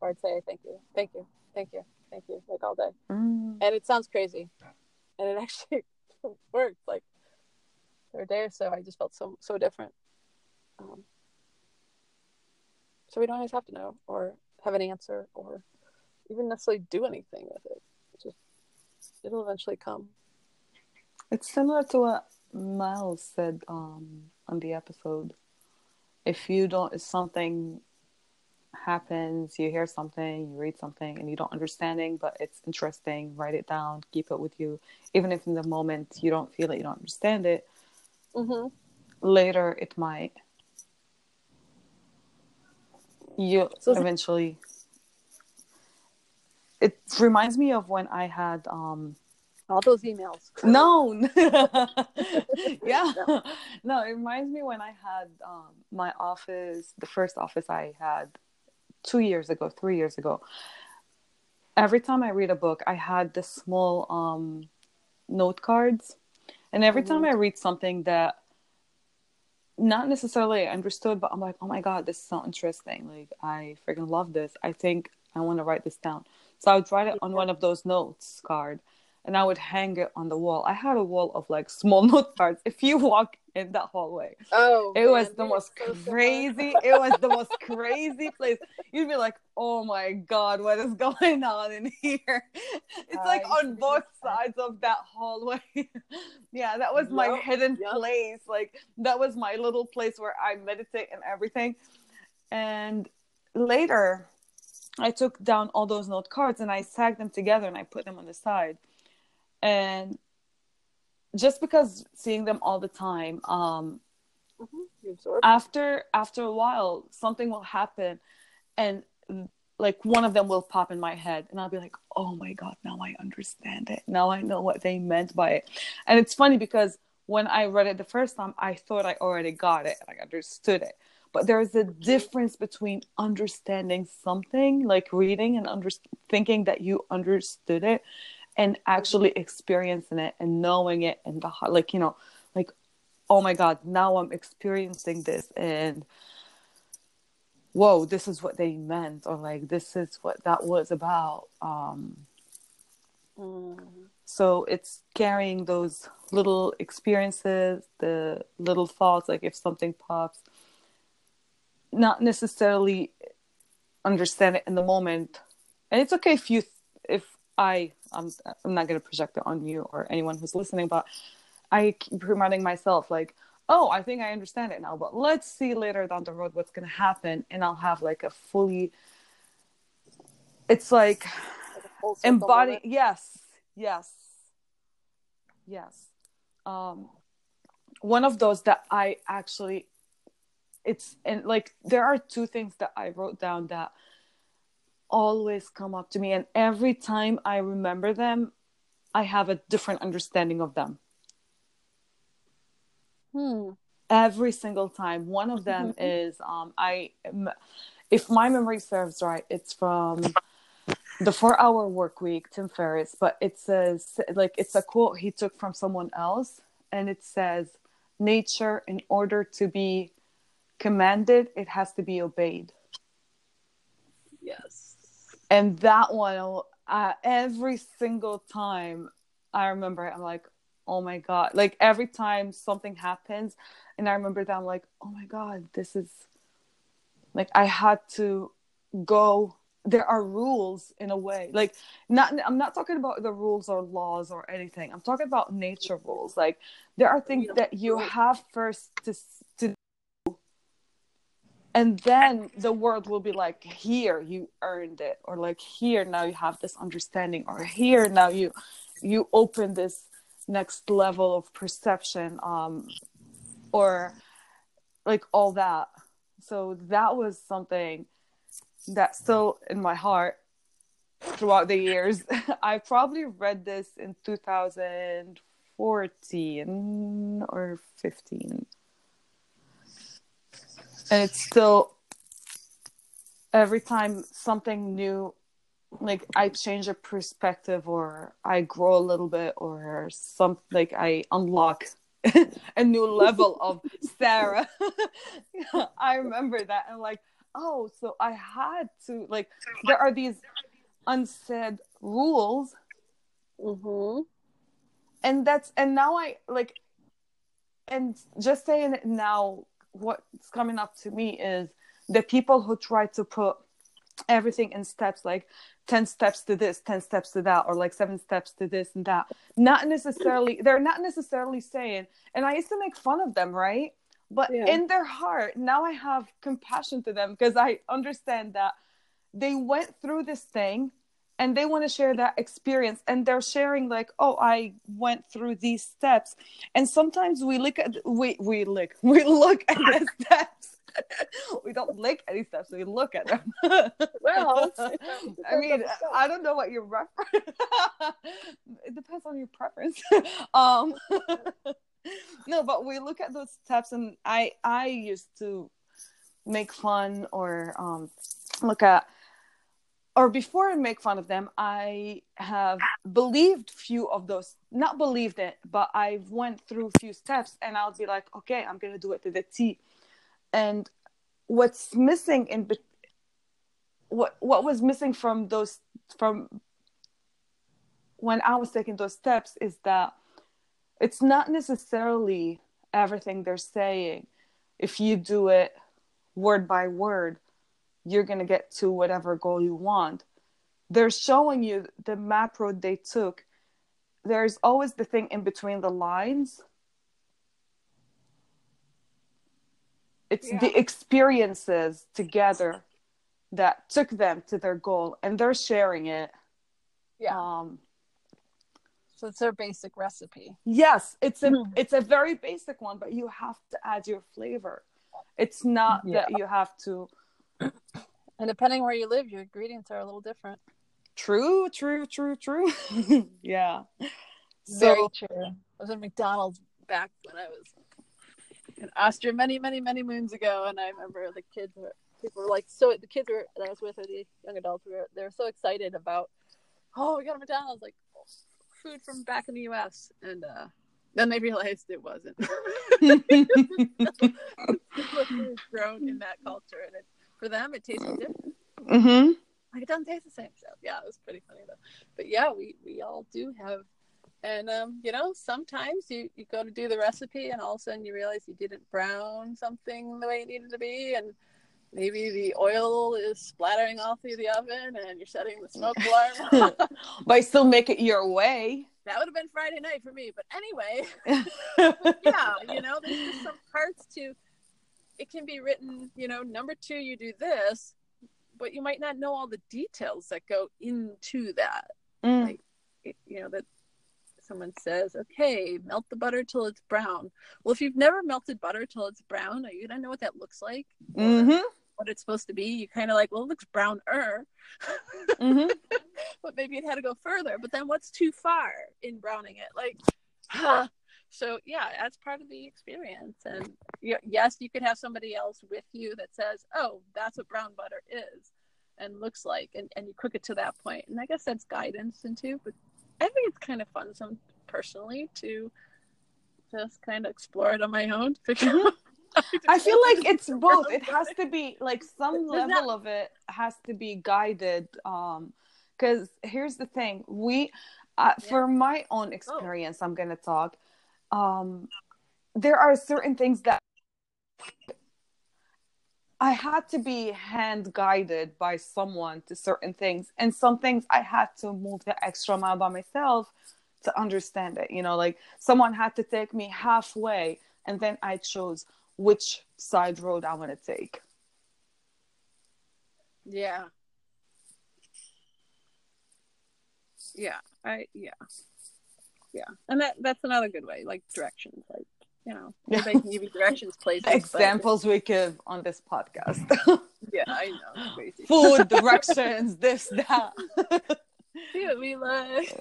Or I'd say thank you, thank you, thank you, thank you, like all day. Mm. And it sounds crazy. And it actually worked. Like for a day or so I just felt so so different. Um, so we don't always have to know or have an answer or even necessarily do anything with it. it just it'll eventually come. It's similar to what Miles said um, on the episode. If you don't, if something happens, you hear something, you read something, and you don't understanding, but it's interesting, write it down, keep it with you. Even if in the moment you don't feel it, you don't understand it, Mm-hmm. later it might. You So eventually. It reminds me of when I had um All those emails. no. Yeah. No it reminds me when i had um, my office the first office i had two years ago three years ago every time i read a book i had the small um, note cards. And every time i read something that not necessarily understood but i'm like oh my god this is so interesting. Like i freaking love this. I think i want to write this down. So i would write it on one of those notes card and I would hang it on the wall. I had a wall of like small note cards. If you walk in that hallway, Oh, it was the most so crazy. It was the most crazy place. You'd be like, "Oh my god, what is going on in here?" It's like on both sides of that hallway. yeah, that was my Yup, hidden yup. place. Like that was my little place where I meditate and everything. And later, I took down all those note cards and I sagged them together and I put them on the side. And just because seeing them all the time, um, Mhm. After after a while, something will happen, and like one of them will pop in my head, and I'll be like, "Oh my god, now I understand it. Now I know what they meant by it." And it's funny because when I read it the first time, I thought I already got it and I understood it. But there's a difference between understanding something, like reading and under- thinking that you understood it, and actually experiencing it and knowing it and the heart, like you know, like oh my god, now I'm experiencing this and whoa, this is what they meant, or like this is what that was about. Um, Mm. so it's carrying those little experiences, the little thoughts, like if something pops, not necessarily understand it in the moment. And it's okay if you, if I, I'm, I'm not going to project it on you or anyone who's listening, but I keep reminding myself, like, oh, I think I understand it now, but let's see later down the road what's going to happen. And I'll have like a fully, it's like, Like a full circle embody yes yes yes um one of those that i actually it's and like there are two things that i wrote down that always come up to me and every time i remember them i have a different understanding of them Hmm. every single time one of them is um i if my memory serves right it's from the four hour work week tim ferriss but it says like it's a quote he took from someone else and it says nature in order to be commanded it has to be obeyed Yes. And that one uh, every single time i remember it i'm like oh my god. Like every time something happens and i remember that i'm like oh my god this is like i had to go. There are rules in a way. Like not i'm not talking about the rules or laws or anything. I'm talking about nature rules. Like there are things that you have first to and then the world will be like here you earned it or like here now you have this understanding or here now you you open this next level of perception um or like all that so that was something that's still in my heart throughout the years. I probably read this in 2014 or 15. And it's still every time something new like I change a perspective or I grow a little bit or some like I unlock a new level of Sarah. I remember that and like, oh, so I had to like there are these unsaid rules. Mm-hmm. And that's and now I like and just saying it now, what's coming up to me is the people who try to put everything in steps like 10 steps to this 10 steps to that or like seven steps to this and that not necessarily they're not necessarily saying and i used to make fun of them right but Yeah. in their heart now i have compassion to them because i understand that they went through this thing and they want to share that experience and they're sharing like oh i went through these steps and sometimes we look at we we look we look at the steps we don't lick any steps we look at them Well, I mean, I don't know what your reference. it depends on your preference. um, no, but we look at those steps, and I I used to make fun or um, look at, or before I make fun of them, I have believed few of those. Not believed it, but I've went through few steps, and I'll be like, okay, I'm gonna do it to the T. And what's missing in what what was missing from those from when I was taking those steps is that it's not necessarily everything they're saying. If you do it word by word, you're gonna get to whatever goal you want. They're showing you the map road they took. There's always the thing in between the lines. It's Yeah. the experiences together that took them to their goal and they're sharing it. Yeah. Um, so it's their basic recipe. yes, it's a Mhm. it's a very basic one, but you have to add your flavor. It's not Yeah. that you have to And depending where you live, your ingredients are a little different. true, true, true, true. yeah. Very So true. I was in McDonald's back when I was in Austria many, many, many moons ago, and I remember the kids were people were like so the kids were that I was with or the young adults were they were so excited about oh we got a McDonald's like food from back in the U.S. and uh, then they realized it wasn't. grown in that culture, and it, for them it tasted different. Mm-hmm. like it doesn't taste the same. So yeah, it was pretty funny though. But yeah, we we all do have, and um, you know, sometimes you you go to do the recipe, and all of a sudden you realize you didn't brown something the way it needed to be, and maybe the oil is splattering all through the oven, and you're setting the smoke alarm. but still make it your way. that would have been Friday night for me. But anyway, yeah, you know, there's just some parts to. It can be written, you know, number two, you do this, but you might not know all the details that go into that. Mm. Like, you know, that someone says, okay, melt the butter till it's brown. Well, if you've never melted butter till it's brown, you don't know what that looks like, Mhm. what it's supposed to be. You kind of like, well, it looks browner, Mhm. but maybe it had to go further. But then what's too far in browning it? Like, so yeah, that's part of the experience. And yes, you could have somebody else with you that says, oh, that's what brown butter is and looks like, and, and you cook it to that point. And I guess that's guidance into, but I think it's kind of fun, some personally, to just kind of explore it on my own. figure out I feel like it's both. It has to be like some level of it has to be guided. Um, because here's the thing: we, uh, Yeah. for my own experience, I'm gonna talk. Um, there are certain things that I had to be hand guided by someone to certain things, and some things I had to move the extra mile by myself to understand it. You know, like someone had to take me halfway, and then I chose which side road I want to take. Yeah. Yeah. I yeah. Yeah. And that that's another good way, like directions. Like you know, anybody can give you directions, places. but- Examples we give on this podcast. yeah, I know. Food, directions, this, that. See what we like.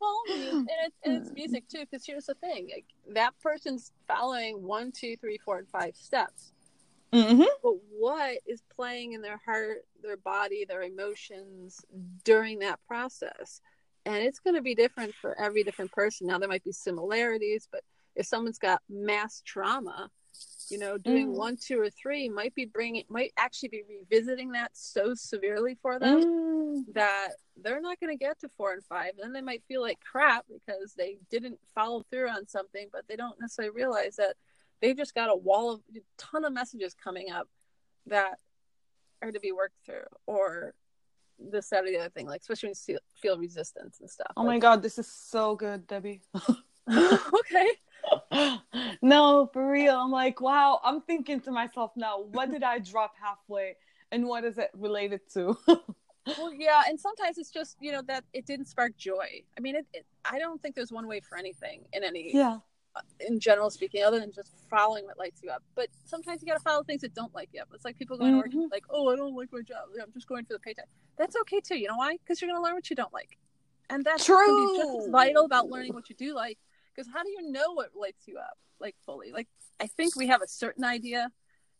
Well, and it's, and it's music too. Because here's the thing: like, that person's following one, two, three, four, and five steps. hmm But what is playing in their heart, their body, their emotions during that process? And it's going to be different for every different person. Now, there might be similarities, but if someone's got mass trauma, you know, doing Mm. one, two, or three might be bringing, might actually be revisiting that so severely for them Mm. that they're not going to get to four and five. Then they might feel like crap because they didn't follow through on something, but they don't necessarily realize that they've just got a wall of a ton of messages coming up that are to be worked through, or this, that, or the other thing. Like especially when you feel resistance and stuff. Oh my god, this is so good, Debbie. okay. no, for real. I'm like, wow. I'm thinking to myself now, what did I drop halfway, and what is it related to? Well, yeah, and sometimes it's just you know that it didn't spark joy. I mean, it, it I don't think there's one way for anything in any yeah. In general speaking, other than just following what lights you up. But sometimes you got to follow things that don't light you up. It's like people going to work Mhm. like, oh, I don't like my job. I'm just going for the paycheck. That's okay too. You know why? Because you're going to learn what you don't like, and that's be just vital about learning what you do like. Because how do you know what lights you up like fully? Like I think we have a certain idea.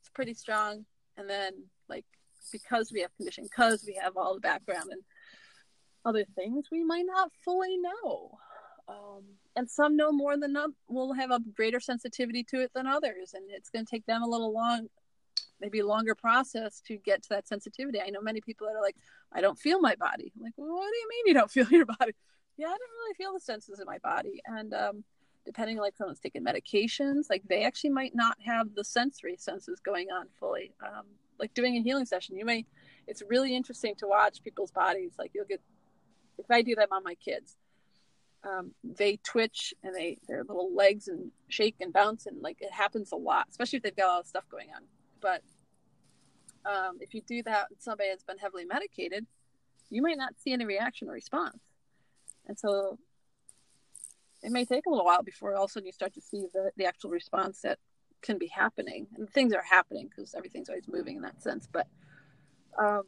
It's pretty strong, and then like because we have conditioning, because we have all the background and other things, we might not fully know. Um, and some know more than oth- will have a greater sensitivity to it than others, and it's going to take them a little long, maybe longer process to get to that sensitivity. I know many people that are like, "I don't feel my body." I'm like, well, what do you mean you don't feel your body? Yeah, I don't really feel the senses in my body, and um, depending like someone's taking medications, like they actually might not have the sensory senses going on fully. Um, like doing a healing session, you may. It's really interesting to watch people's bodies. Like you'll get, if I do that on my kids, um, they twitch and they their little legs and shake and bounce and like it happens a lot, especially if they've got a lot of stuff going on. But um, if you do that with somebody that's been heavily medicated, you might not see any reaction or response, and so it may take a little while before all of a sudden you start to see the, the actual response that can be happening. And things are happening because everything's always moving in that sense but um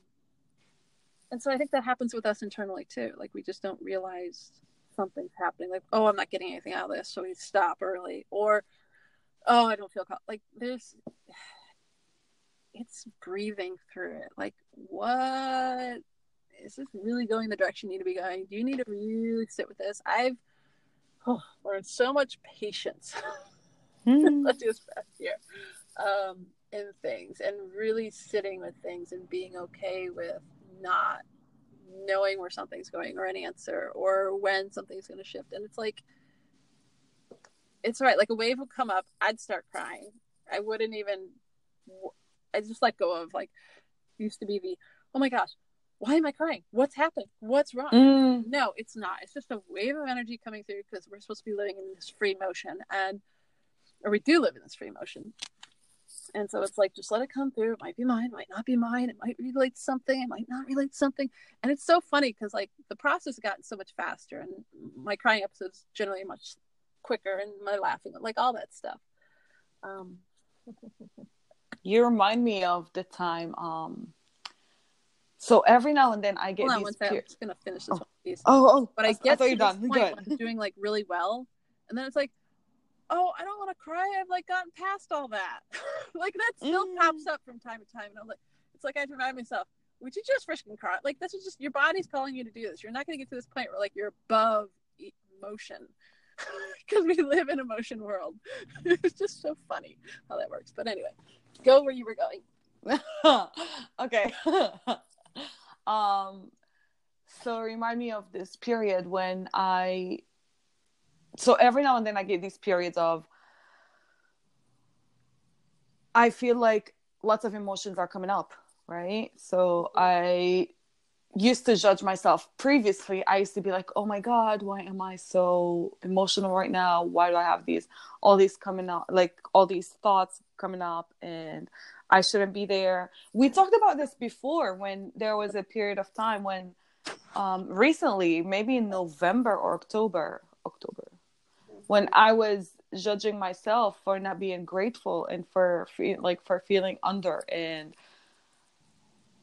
and so i think that happens with us internally too. Like we just don't realize something's happening like oh i'm not getting anything out of this so we stop early or oh i don't feel co-. like there's it's breathing through it. Like what? Is this really going the direction you need to be going? Do you need to really sit with this? I've oh, learned so much patience. Mm. this past year um, in things and really sitting with things and being okay with not knowing where something's going or an answer or when something's going to shift. And it's like, it's right. Like a wave would come up, I'd start crying. I wouldn't even, I just let go of like, used to be the, oh my gosh, why am I crying? What's happened? What's wrong? Mm. No, it's not. It's just a wave of energy coming through because we're supposed to be living in this free motion and or we do live in this free motion. And so it's like just let it come through. It might be mine, it might not be mine, it might relate to something, it might not relate to something. And it's so funny because like the process has gotten so much faster and my crying episodes generally much quicker and my laughing, like all that stuff. Um You remind me of the time. Um, so every now and then I get hold on these. second. I'm just gonna finish this Oh. one piece. oh, oh! But I I get thought to you're this done. point Good. I'm doing like really well, and then it's like, oh, I don't want to cry. I've like gotten past all that. like that still Mm. pops up from time to time, and I'm like, it's like I have to remind myself, would you just freaking cry? Like this is just your body's calling you to do this. You're not going to get to this point where like you're above emotion. Because we live in emotion world. it's just so funny how that works. But anyway, go where you were going. okay. um so remind me of this period when I so every now and then I get these periods of I feel like lots of emotions are coming up, right? So I used to judge myself previously. I used to be like, "Oh my god, why am I so emotional right now? Why do I have these all these coming up like all these thoughts coming up and I shouldn't be there." We talked about this before when there was a period of time when um recently, maybe in November or October, October when I was judging myself for not being grateful and for like for feeling under and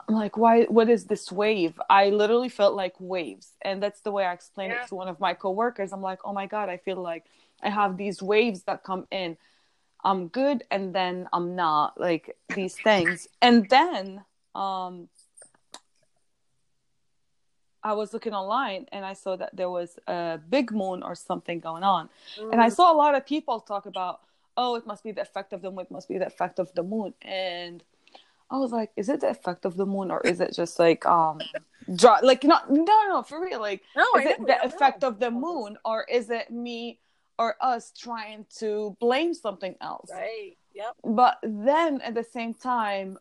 I'm like, why? What is this wave? I literally felt like waves, and that's the way I explained yeah. it to one of my coworkers. I'm like, oh my god, I feel like I have these waves that come in. I'm good, and then I'm not. Like these things, and then um, I was looking online and I saw that there was a big moon or something going on, mm. and I mm. saw a lot of people talk about, oh, it must be the effect of the moon. It must be the effect of the moon, and I was like, is it the effect of the moon or is it just like um draw like not no no for real like no, is it the effect know. of the moon or is it me or us trying to blame something else? Right. Yep. But then at the same time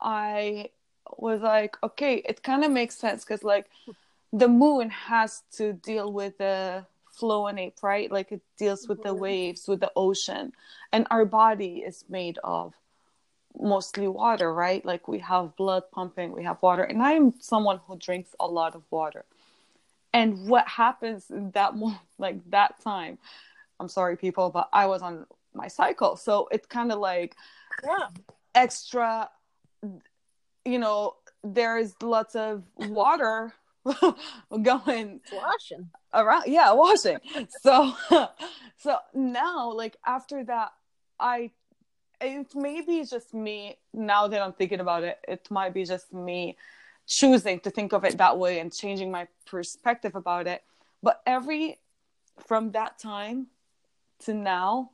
I was like, okay, it kind of makes sense because like the moon has to deal with the flow and ape, right? Like it deals with mm-hmm. the waves, with the ocean, and our body is made of mostly water, right? Like we have blood pumping, we have water, and I am someone who drinks a lot of water. And what happens in that moment, like that time, I'm sorry, people, but I was on my cycle, so it's kind of like yeah. extra. You know, there is lots of water going washing around. Yeah, washing. so, so now, like after that, I it maybe just me now that I'm thinking about it. It might be just me choosing to think of it that way and changing my perspective about it. But every from that time to now,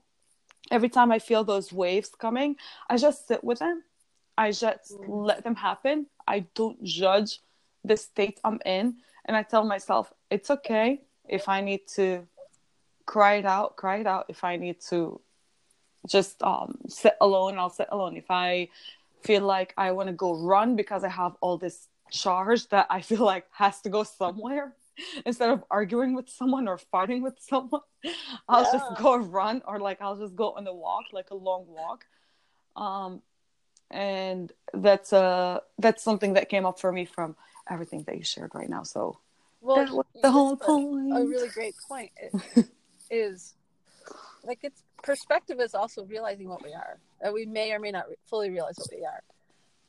every time I feel those waves coming, I just sit with them. I just mm. let them happen. I don't judge the state I'm in. And I tell myself, it's okay if I need to cry it out, cry it out. If I need to just um, sit alone, I'll sit alone. If I feel like I want to go run because I have all this charge that I feel like has to go somewhere, instead of arguing with someone or fighting with someone, I'll yeah. just go run or like I'll just go on a walk, like a long walk. Um, and that's uh that's something that came up for me from everything that you shared right now. So well, the whole point. A, really great point. Is like it's perspective is also realizing what we are that we may or may not fully realize what we are.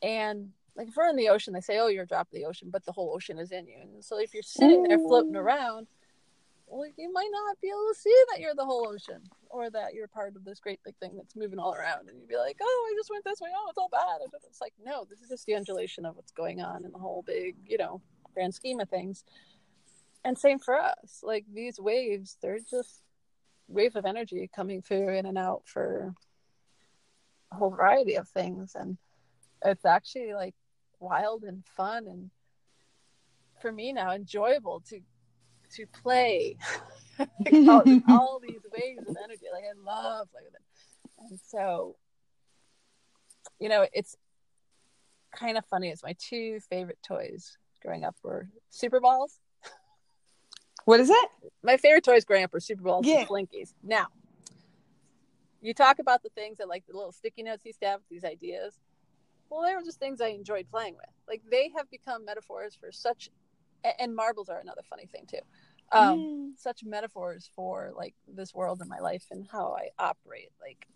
And like if we're in the ocean they say oh you're a drop of the ocean but the whole ocean is in you. And so if you're sitting there floating around well you might not be able to see that you're the whole ocean or that you're part of this great big thing that's moving all around and you'd be like oh i just went this way. Oh it's all bad. And it's like no this is just the undulation of what's going on in the whole big you know grand scheme of things. And same for us. Like these waves they're just wave of energy coming through in and out for a whole variety of things. And it's actually like wild and fun and for me now enjoyable to to play all, all, these waves of energy like i love like that and so you know it's kind of funny it's my two favorite toys growing up were super balls what is it? My favorite toys growing up were Super Balls yeah. and Slinkies. Now, you talk about the things that like the little sticky notes you have, these ideas. Well, they were just things I enjoyed playing with. Like they have become metaphors for such, and marbles are another funny thing too. Um, mm. Such metaphors for like this world and my life and how I operate. Like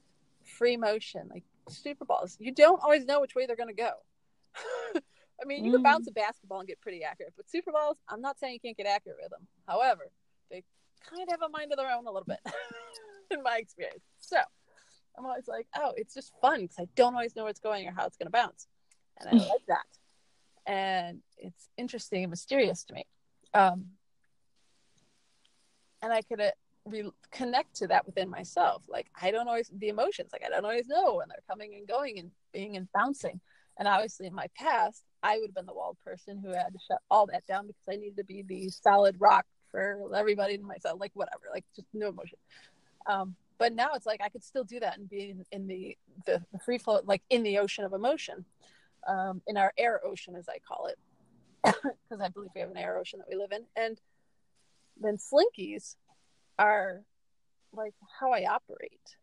free motion, like super balls. You don't always know which way they're going to go. I mean, you mm. can bounce a basketball and get pretty accurate, but super balls, I'm not saying you can't get accurate with them. However, they kind of have a mind of their own a little bit, in my experience. So I'm always like, oh, it's just fun because I don't always know where it's going or how it's going to bounce, and I like that. And it's interesting and mysterious to me. Um, and I could uh, re- connect to that within myself. Like I don't always the emotions, like I don't always know when they're coming and going and being and bouncing. And obviously, in my past, I would have been the wild person who had to shut all that down because I needed to be the solid rock for everybody and myself, like whatever, like just no emotion. Um, but now it's like I could still do that and be in, in the, the, the free flow, like in the ocean of emotion, um, in our air ocean, as I call it, because I believe we have an air ocean that we live in. And then slinkies are like how I operate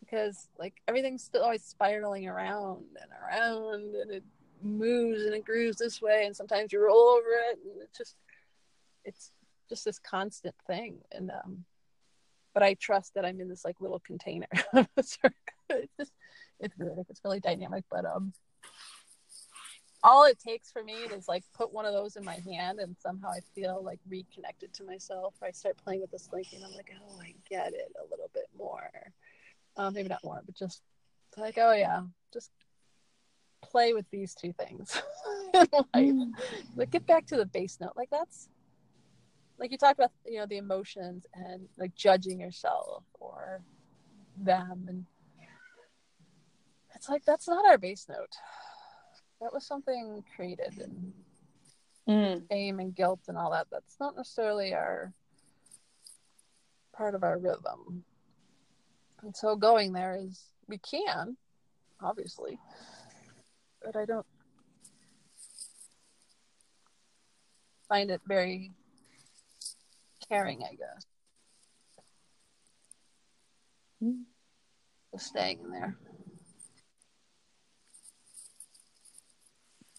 because like everything's still always spiraling around and around and it moves and it grooves this way and sometimes you roll over it and it's just it's just this constant thing and um but I trust that I'm in this like little container. it's just it's. It's really dynamic, but um, all it takes for me is like put one of those in my hand, and somehow I feel like reconnected to myself. I start playing with the slinky, and I'm like, oh, I get it a little bit more. Um, maybe not more, but just like, oh yeah, just play with these two things in life. Mm. Like get back to the base note. Like that's like you talked about, you know, the emotions and like judging yourself or them and it's like that's not our base note. That was something created and mm. shame and guilt and all that. That's not necessarily our part of our rhythm. And so going there is we can, obviously, but I don't find it very caring, I guess. Mm. Just staying in there.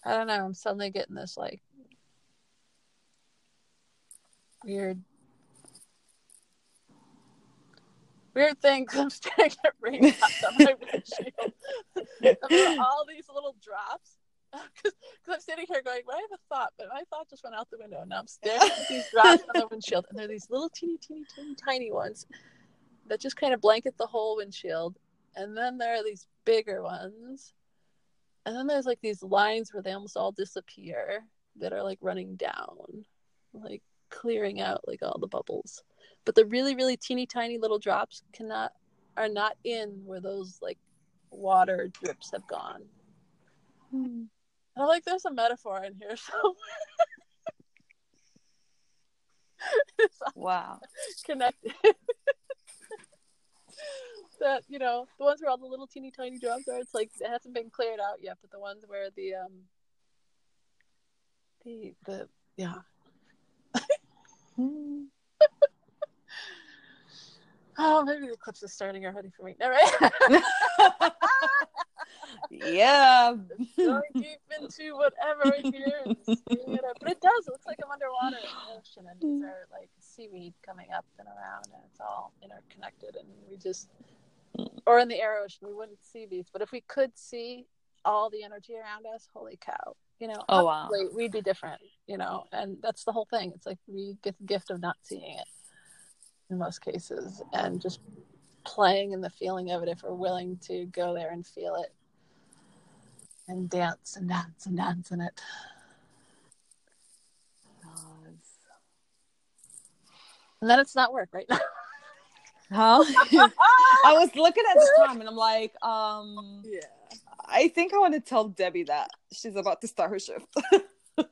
I don't know. I'm suddenly getting this like weird, weird thing. I'm staring at raindrops on my windshield. all these little drops. Because I'm sitting here going, well, I have a thought, but my thought just went out the window. And now I'm staring at these drops on the windshield, and they're these little teeny, teeny, teeny, tiny ones that just kind of blanket the whole windshield. And then there are these bigger ones and then there's like these lines where they almost all disappear that are like running down like clearing out like all the bubbles. But the really really teeny tiny little drops cannot are not in where those like water drips have gone. Hmm. i'm like there's a metaphor in here somewhere. Wow. Connected that you know the ones where all the little teeny tiny drops are. It's like it hasn't been cleared out yet, but the ones where the um the the yeah. oh, maybe the eclipse is starting already for me. All right. yeah. Going deep into whatever here and it up. But it does. It looks like I'm underwater in the ocean and these are like seaweed coming up and around and it's all interconnected and we just or in the air ocean, we wouldn't see these. But if we could see all the energy around us, holy cow! You know, oh wow, we'd be different. You know, and that's the whole thing. It's like we get the gift of not seeing it in most cases, and just playing in the feeling of it if we're willing to go there and feel it and dance and dance and dance in it. Then it's not work right now. Huh? I was looking at the time and I'm like, um, yeah. I think I want to tell Debbie that she's about to start her shift.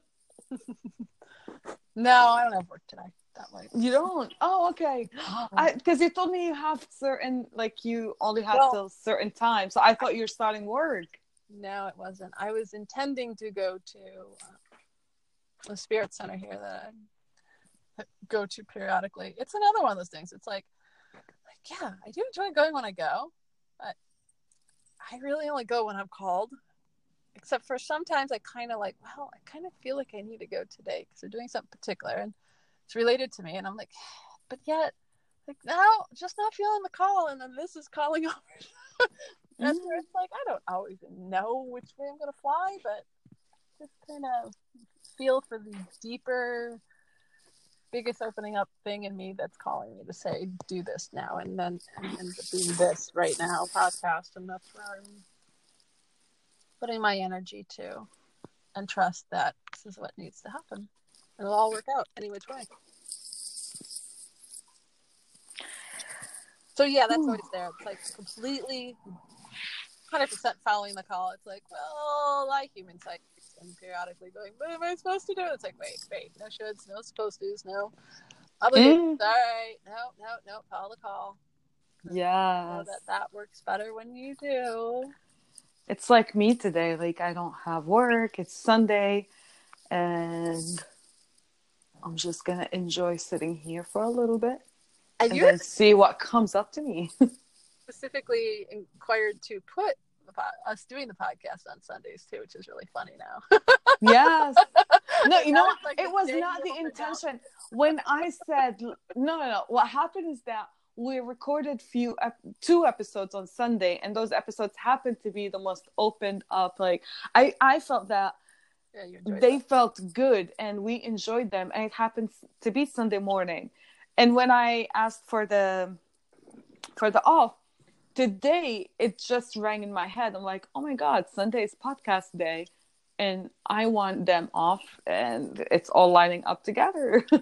no, I don't have work today. That way. You don't? Oh, okay. Because you told me you have certain, like, you only have well, till certain time. So I thought you were starting work. No, it wasn't. I was intending to go to uh, the spirit center here that I go to periodically. It's another one of those things. It's like like yeah, I do enjoy going when I go, but I really only go when I'm called. Except for sometimes I kind of like, well, I kind of feel like I need to go today because they're doing something particular and it's related to me. And I'm like, but yet, like, now just not feeling the call. And then this is calling over. That's mm-hmm. where it's like, I don't always know which way I'm going to fly, but just kind of feel for the deeper biggest opening up thing in me that's calling me to say, do this now, and then and being this right now podcast, and that's where I'm putting my energy to, and trust that this is what needs to happen. It'll all work out any which way. So yeah, that's Ooh. always there. It's like completely, hundred percent following the call. It's like, well, like human psyche and periodically going, "What am I supposed to do?" It's like, wait, wait, no shoulds, no supposed tos, no obligations. Mm. All right, no, no, no, follow the call. Yeah, that that works better when you do. It's like me today. Like I don't have work. It's Sunday, and I'm just gonna enjoy sitting here for a little bit and, and then see what comes up to me. specifically inquired to put us doing the podcast on Sundays too, which is really funny now. yes. No, you know, like it was not the intention. When I said no, no, no. What happened is that we recorded few two episodes on Sunday, and those episodes happened to be the most opened up. Like I, I felt that Yeah, they felt good and we enjoyed them and it happens to be sunday morning and when i asked for the for the off today it just rang in my head. I'm like oh my god sunday is podcast day and i want them off and it's all lining up together.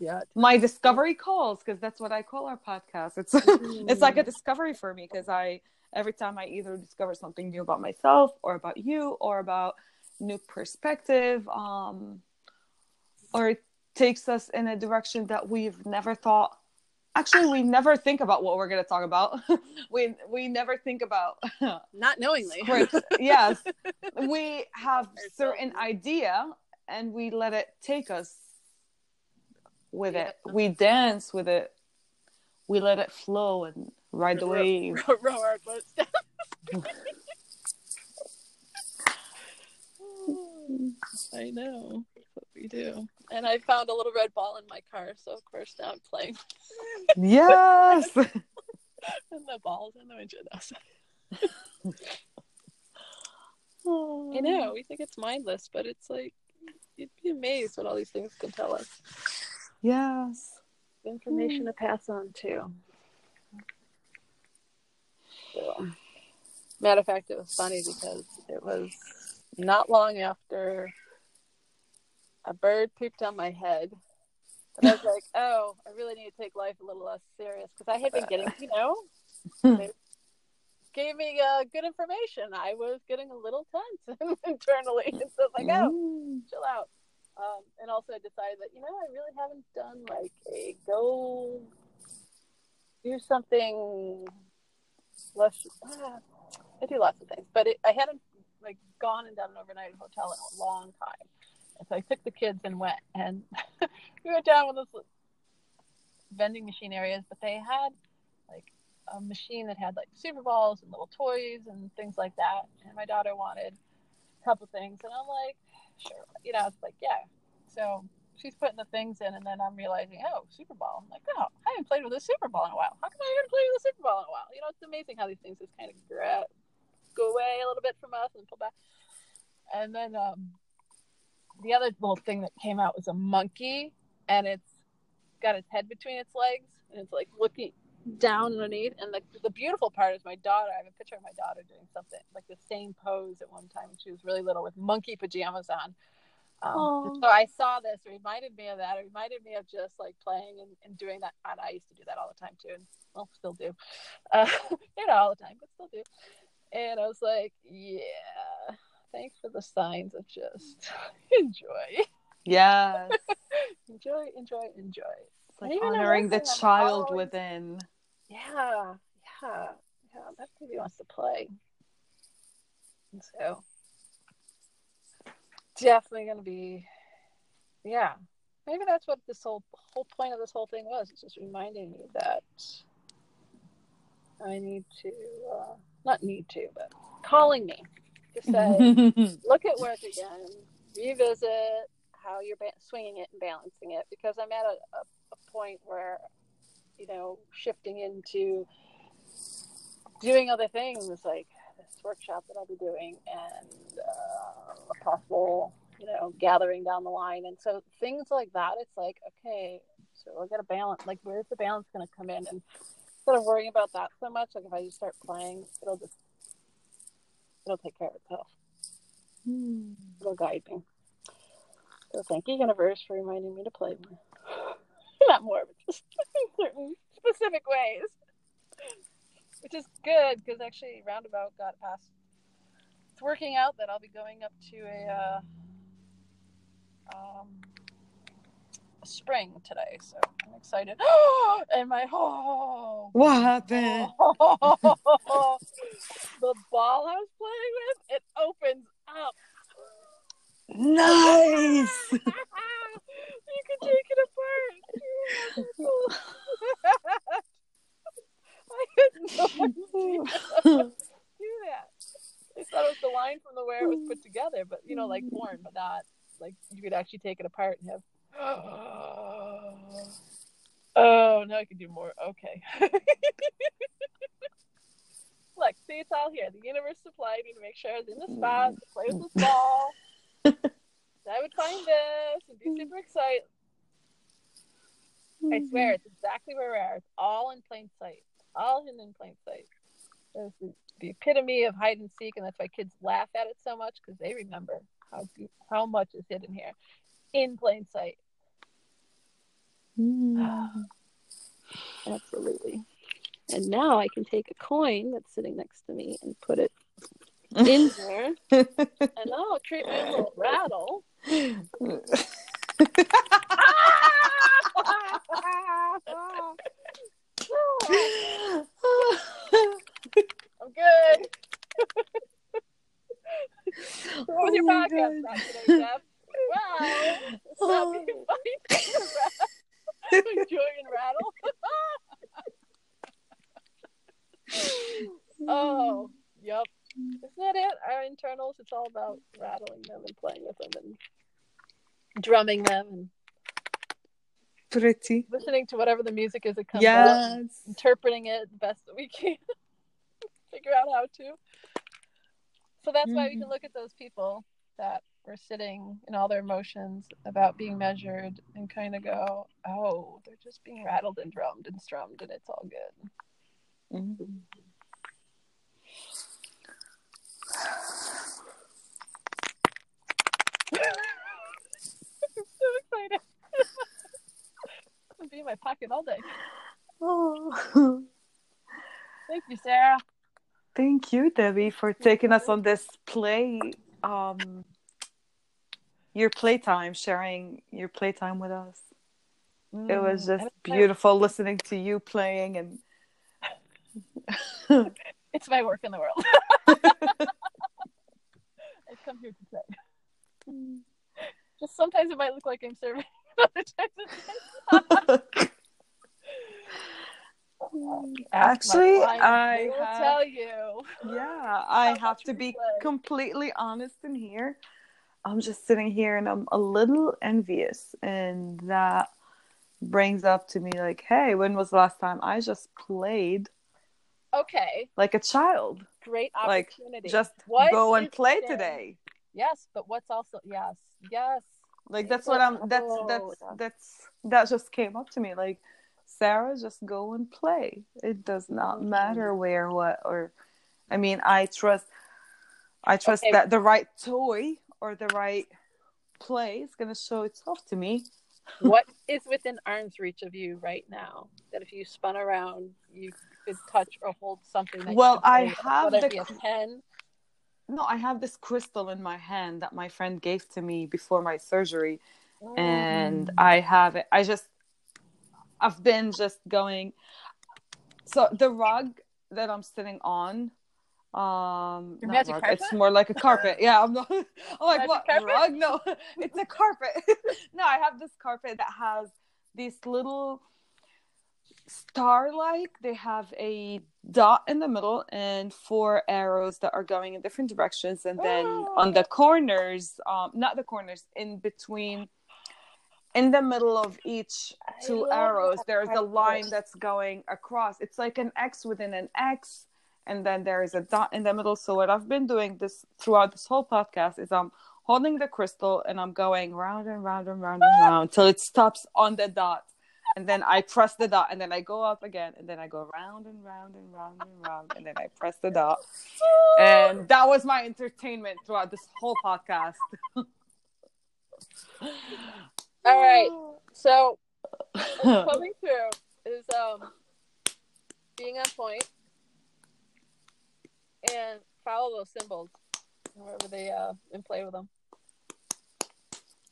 Yeah. my discovery calls because that's what i call our podcast. It's it's like a discovery for me because i every time i either discover something new about myself or about you or about new perspective um or it takes us in a direction that we've never thought actually we never think about what we're going to talk about we we never think about not knowingly. scripts yes we have Ourselves. certain idea and we let it take us with it we dance with it we let it flow and ride the wave row, row our boats down. I know. That's what we do. And I found a little red ball in my car, so of course now I'm playing. yes and the ball's in the windshield outside. I know. We think it's mindless, but it's like you'd be amazed what all these things can tell us. yes Information to pass on too. So, matter of fact, it was funny because it was not long after a bird pooped on my head. And I was like, oh, I really need to take life a little less serious because I had been getting, you know, they gave me uh, good information. I was getting a little tense internally. And so it's like, oh, Mm. chill out. Um, and also I decided that, you know, I really haven't done like a go do something less. ah, I do lots of things, but it, I hadn't like gone and done an overnight hotel in a long time. So I took the kids and went, and we went down with those vending machine areas, but they had like a machine that had like super balls and little toys and things like that. And my daughter wanted a couple things, and I'm like, sure, you know, it's like, yeah. So she's putting the things in, and then I'm realizing, oh, Super Ball. I'm like, oh, I haven't played with a Super Ball in a while. How come I haven't played with a Super Ball in a while? You know, it's amazing how these things just kind of grab, go away a little bit from us and pull back. And then um, the other little thing that came out was a monkey, and it's got its head between its legs, and it's like looking down underneath. And the, the beautiful part is my daughter. I have a picture of my daughter doing something like the same pose at one time when she was really little with monkey pajamas on. Um, so I saw this, it reminded me of that. It reminded me of just like playing and, and doing that. And I used to do that all the time too, and well, still do. Uh, you know, all the time, but still do. And I was like, yeah, thanks for the signs of just enjoy, yes enjoy, enjoy, enjoy. it's like honoring the child always- within Yeah, yeah, yeah. That baby wants to play. And so definitely gonna be yeah. Maybe that's what this whole whole point of this whole thing was. It's just reminding me that I need to uh, not need to, but calling me say, look at work again, revisit how you're ba- swinging it and balancing it because I'm at a, a, a point where, you know, shifting into doing other things like this workshop that I'll be doing and uh, a possible, you know, gathering down the line. And so things like that, it's like, okay, so I got to balance. Like, where's the balance going to come in? And instead of worrying about that so much, like if I just start playing, it'll just, it'll take care of itself it'll guide me. So thank you, universe, for reminding me to play more. Not more, but just in certain specific ways. Which is good because actually Roundabout got past. It's working out that I'll be going up to a uh, um, a spring today, so I'm excited. and my oh, what happened the ball I was playing with, it opens up. nice you can take it apart. I had no idea do that. I thought it was the line from the where it was put together, but you know, like porn, but not like you could actually take it apart and have. Oh, now I can do more. Okay. Look, see, it's all here. The universe supplied me to make sure I was in the spot, to play with this ball. I would find this and be hmm. super excited. I swear, it's exactly where we are. It's all in plain sight. All hidden in plain sight. It's the, the epitome of hide and seek, and that's why kids laugh at it so much because they remember how how much is hidden here, in plain sight. Mm. Absolutely. And now I can take a coin that's sitting next to me and put it in there, and I'll create my little rattle. I'm good. what was your Oh podcast today, Jeff? Wow. It's not being funny. Enjoying rattle. oh, yep. Isn't that it? Our internals, it's all about rattling them and playing with them and drumming them and Pretty. listening to whatever the music is that comes out, interpreting it the best that we can, figure out how to. So that's why we can look at those people that were sitting in all their emotions about being measured and kind of go, oh, they're just being rattled and drummed and strummed and it's all good. Mhm. I'm so excited. It'll be in my pocket all day. Oh. Thank you, Sarah. Thank you, Debbie, for taking us on this play. Um, your playtime, sharing your playtime with us. It was Mm, just beautiful listening to you playing and It's my work in the world. I've come here to say. Just sometimes it might look like I'm serving. Other times it's Actually, Ask my client, I will have- tell you. yeah, I have to be play. completely honest in here. I'm just sitting here and I'm a little envious, and that brings up to me like, hey, when was the last time I just played Okay, like a child? great Like, opportunity. Just What go and play today. Yes, but what's also yes, yes. Like that's what I'm. That's Oh, that's that's that just came up to me. Like Sarah, just go and play. It does not Mhm. matter where, what, or. I mean, I trust. I trust Okay. that the right toy or the right play is gonna show itself to me. what is within arm's reach of you right now that if you spun around you could touch or hold something Well, I have the a pen No, I have this crystal in my hand that my friend gave to me before my surgery. and Mm. I have it. I just, I've been just going. So the rug that I'm sitting on, um, rug, it's more like a carpet. Yeah, I'm not. I'm like Magic what carpet? rug? No, it's a carpet. no, I have this carpet that has these little star-like. They have a dot in the middle and four arrows that are going in different directions, and then on the corners, um, not the corners, in between. In the middle of each two arrows, there's a line that's going across. It's like an X within an X, and then there is a dot in the middle. So what I've been doing this throughout this whole podcast is I'm holding the crystal and I'm going round and round and round and round till it stops on the dot. And then I press the dot and then I go up again and then I go round and round and round and round and then I press the dot. And that was my entertainment throughout this whole podcast. all right so coming through is um being on point and follow those symbols wherever they uh and play with them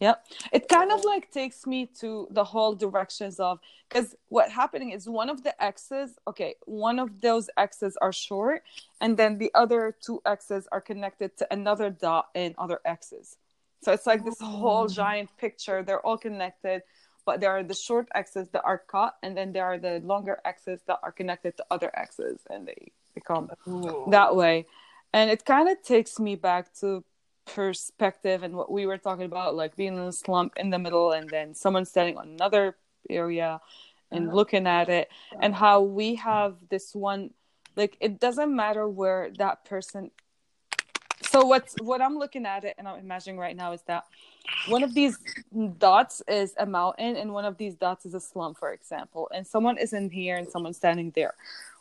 Yep. It kind of like takes me to the whole directions of because what happening is one of the X's, okay, one of those X's are short, and then the other two X's are connected to another dot and other X's. So it's like this whole Mm. giant picture. They're all connected, but there are the short X's that are cut, and then there are the longer X's that are connected to other X's, and they become that way and it kind of takes me back to perspective and what we were talking about like being in a slump in the middle and then someone standing on another area and Uh-huh. looking at it and how we have this one like it doesn't matter where that person so what's what i'm looking at it and i'm imagining right now is that one of these dots is a mountain and one of these dots is a slum for example and someone is in here and someone's standing there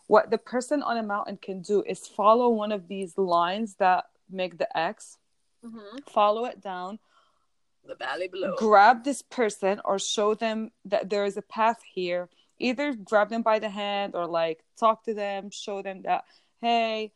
what the person on a mountain can do is follow one of these lines that make the x hmm follow it down The valley below. grab this person or show them that there is a path here. Either grab them by the hand or like talk to them show them that hey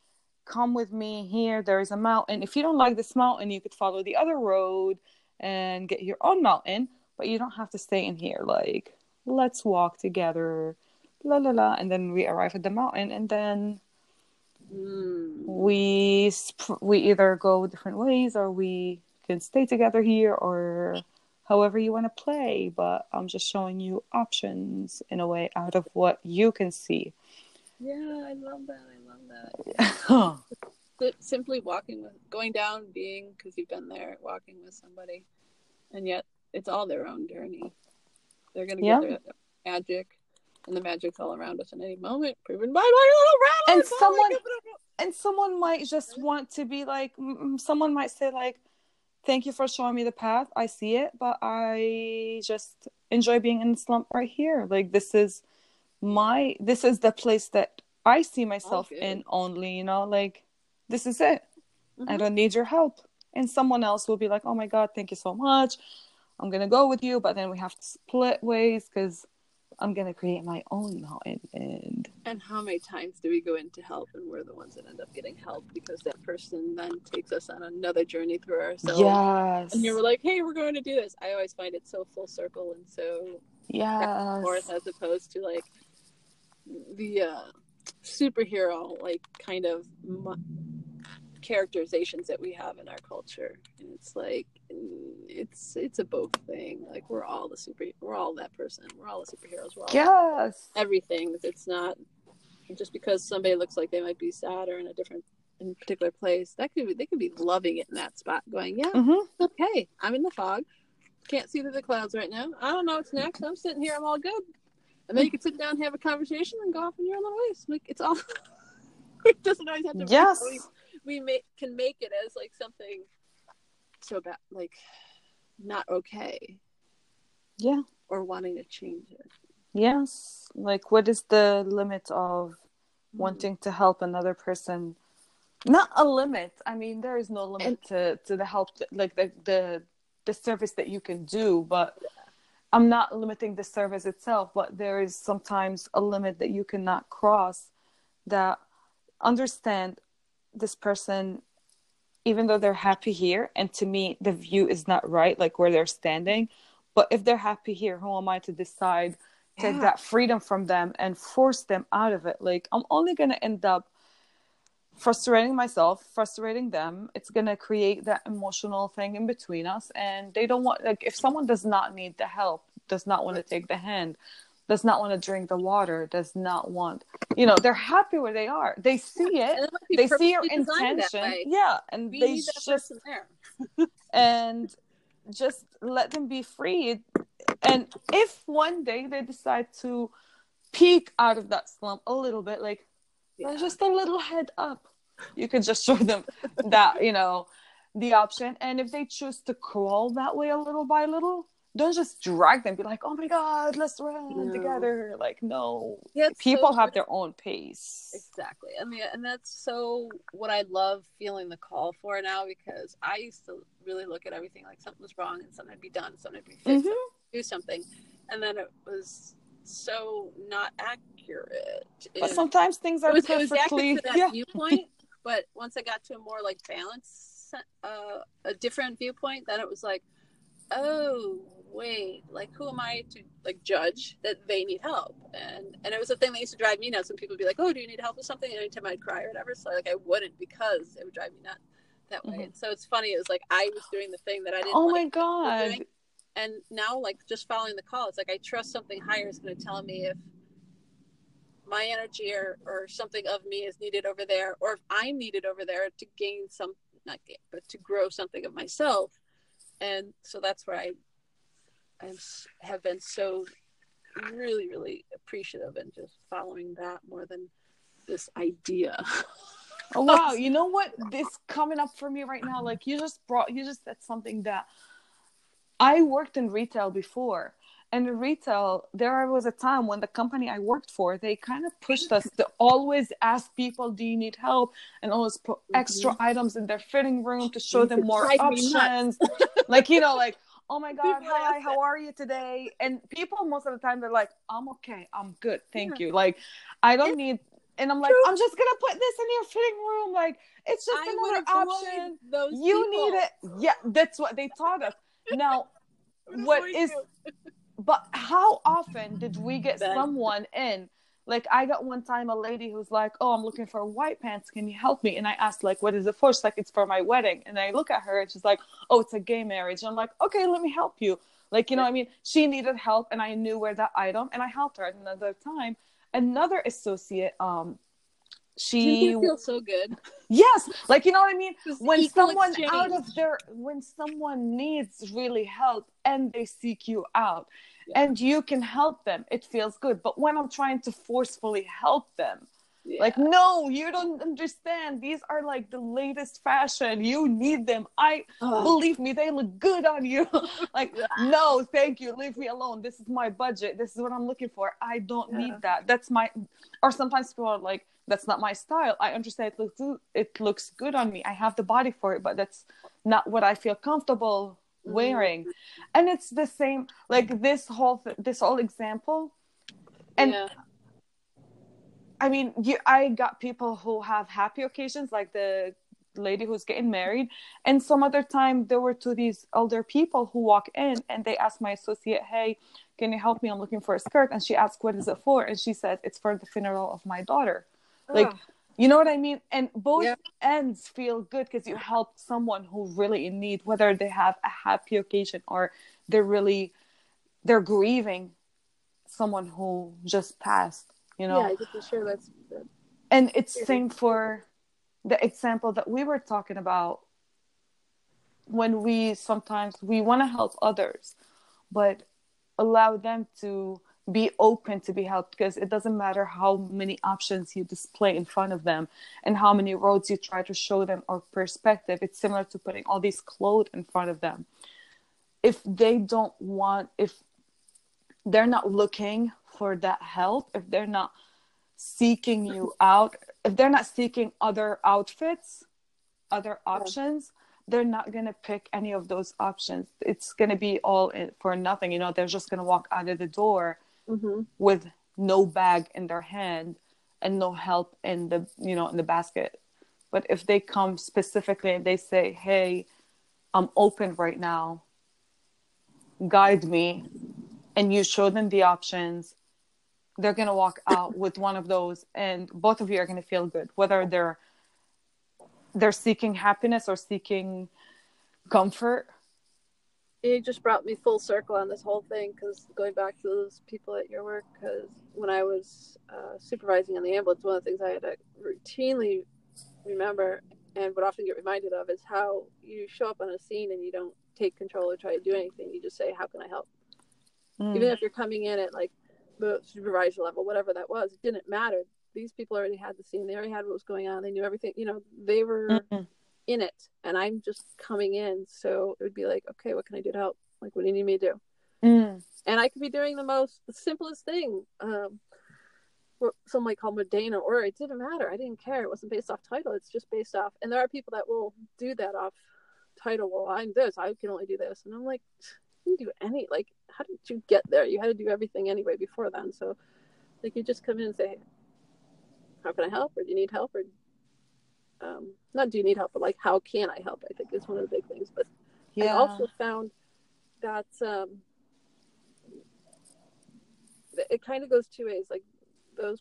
come with me here. There is a mountain. If you don't like this mountain you could follow the other road and get your own mountain but you don't have to stay in here. Like let's walk together. La la la. And then we arrive at the mountain and then Mm. we sp- we either go different ways or we can stay together here or however you want to play but i'm just showing you options in a way out of what you can see Yeah, I love that. I love that. yeah simply walking with, going down, being because you've been there, walking with somebody, and yet it's all their own journey. They're gonna Yeah. get their magic, and the magic's all around us in any moment, proven by my little rattle. And someone- and someone might just want to be like someone might say like thank you for showing me the path i see it but i just enjoy being in the slump right here like this is my this is the place that i see myself in only you know like this is it I Mhm. don't need your help. And someone else will be like, oh my God, thank you so much. I'm to go with you. But then we have to split ways because I'm going to create my own mountain. And And how many times do we go in to help, and we're the ones that end up getting help because that person then takes us on another journey through ourselves. yes. And you're like, hey, we're going to do this. I always find it so full circle and so yes. forth as opposed to like the uh, superhero like kind of characterizations that we have in our culture and it's like it's it's a both thing like we're all the super we're all that person we're all the superheroes we're all Yes. everything it's not just because somebody looks like they might be sad or in a different in a particular place that could be they could be loving it in that spot going yeah hmm okay, I'm in the fog. Can't see through the clouds right now. I don't know what's next. I'm sitting here. I'm all good. And then you can sit down, have a conversation, and go off in your own little ways. Like it's all. it doesn't always have to. Yes. We, we make can make it as like something so bad, like not okay, Yeah. or wanting to change it. Yes. Like, what is the limit of hmm. wanting to help another person? Not a limit. I mean, there is no limit to, to the help, like the, the the service that you can do. But I'm not limiting the service itself. But there is sometimes a limit that you cannot cross. That understand this person, even though they're happy here, and to me the view is not right, like where they're standing. But if they're happy here, who am I to decide? take that freedom from them and force them out of it. Like I'm only gonna end up frustrating myself, frustrating them. It's gonna create that emotional thing in between us, and they don't want like if someone does not need the help, does not want to take the hand, does not want to drink the water, does not want, you know, they're happy where they are. They see it. be They see your purposely designed that intention, yeah, and We they just and just let them be free. And if one day they decide to peek out of that slump a little bit, like Yeah. just a little head up, you could just show them that, you know, the option. And if they choose to crawl that way a little by little, don't just drag them, be like, oh my God, let's run No. together. Like, no. Yeah, People so have their own pace. Exactly. I mean, and that's so what I love feeling the call for now because I used to really look at everything like something was wrong and something had to be done, something had to be fixed, Mhm. do something. And then it was so not accurate. But It- sometimes things are was, perfectly. accurate to that yeah. viewpoint, but once I got to a more like balanced uh, a different viewpoint, then it was like, oh wait, like who am I to like judge that they need help? And and it was a thing that used to drive me nuts when people would be like, oh, do you need help with something? And anytime I'd cry or whatever, so like I wouldn't because it would drive me nuts that way. Mhm. And so it's funny. It was like I was doing the thing that I didn't. Oh like my God. doing. And now, like just following the call, it's like I trust something higher is going to tell me if my energy or, or something of me is needed over there, or if I'm needed over there to gain some, not gain, but to grow something of myself. And so that's where I, I have been so really, really appreciative and just following that more than this idea. Oh wow, you know what? This coming up for me right now, like you just brought you just said something that I worked in retail before. And in retail, there was a time when the company I worked for, they kind of pushed us to always ask people, "Do you need help?" and always put extra mm-hmm. items in their fitting room to show them more options. like you know, like oh my god hi how are you today and people most of the time they're like i'm okay i'm good thank you like i don't need and I'm like, True. I'm just gonna put this in your fitting room. Like it's just I another option. you people. need it. Yeah, that's what they taught us. Now, what is? but how often did we get someone in? Like I got one time a lady who's like, "Oh, I'm looking for white pants. Can you help me?" And I asked like, "What is it for?" She's like, "It's for my wedding." And I look at her and she's like, "Oh, it's a gay marriage." And I'm like, "Okay, let me help you." Like you know, I mean, she needed help, and I knew where that item, and I helped her. At another time, another associate um she feels so good yes like you know what i mean when someone exchange. out of their when someone needs really help and they seek you out yeah. and you can help them it feels good but when i'm trying to forcefully help them yeah. Like, no, you don't understand. These are like the latest fashion. You need them. I believe me, they look good on you. like, no, thank you. Leave me alone. This is my budget. This is what I'm looking for. I don't yeah. need that. That's my. Or sometimes people are like, that's not my style. I understand it looks it looks good on me. I have the body for it, but that's not what I feel comfortable. Wearing. Mm-hmm. And it's the same. Like this whole th- this whole example, and I mean, you, I got people who have happy occasions, like the lady who's getting married, and some other time there were two these older people who walk in and they ask my associate, "Hey, can you help me? I'm looking for a skirt." And she asked, "What is it for?" And she said, "It's for the funeral of my daughter." Oh. Like, you know what I mean? And both ends feel good because you helped someone who really in need, whether they have a happy occasion or they're really they're grieving someone who just passed you know yeah just sure that's good. and it's yeah. same for the example that we were talking about when we sometimes we want to help others but allow them to be open to be helped because it doesn't matter how many options you display in front of them and how many roads you try to show them or perspective it's similar to putting all these clothes in front of them if they don't want if they're not looking for that help, if they're not seeking you out, if they're not seeking other outfits, other options, they're not going to pick any of those options. It's going to be all for nothing. You know, they're just going to walk out of the door mm-hmm. with no bag in their hand and no help in the, you know, in the basket. But if they come specifically and they say, hey, I'm open right now, guide me, and you show them the options, they're going to walk out with one of those and both of you are going to feel good whether they're they're seeking happiness or seeking comfort it just brought me full circle on this whole thing because going back to those people at your work because when i was uh, supervising in the ambulance one of the things i had to routinely remember and would often get reminded of is how you show up on a scene and you don't take control or try to do anything you just say how can i help mm. even if you're coming in at like the supervisor level, whatever that was, it didn't matter. These people already had the scene. They already had what was going on. They knew everything. You know, they were mm-hmm. In it, and I'm just coming in. So it would be like, okay, what can I do to help? Like, what do you need me to do? Mm. And I could be doing the most, the simplest thing. Um, what some might call mundane or it didn't matter. I didn't care. It wasn't based off title. It's just based off. And there are people that will do that off title. Well, I'm this. I can only do this. And I'm like, didn't do any like how did you get there you had to do everything anyway before then so like you just come in and say how can i help or do you need help or um, not do you need help but like how can i help i think is one of the big things but yeah. i also found that um, it kind of goes two ways like those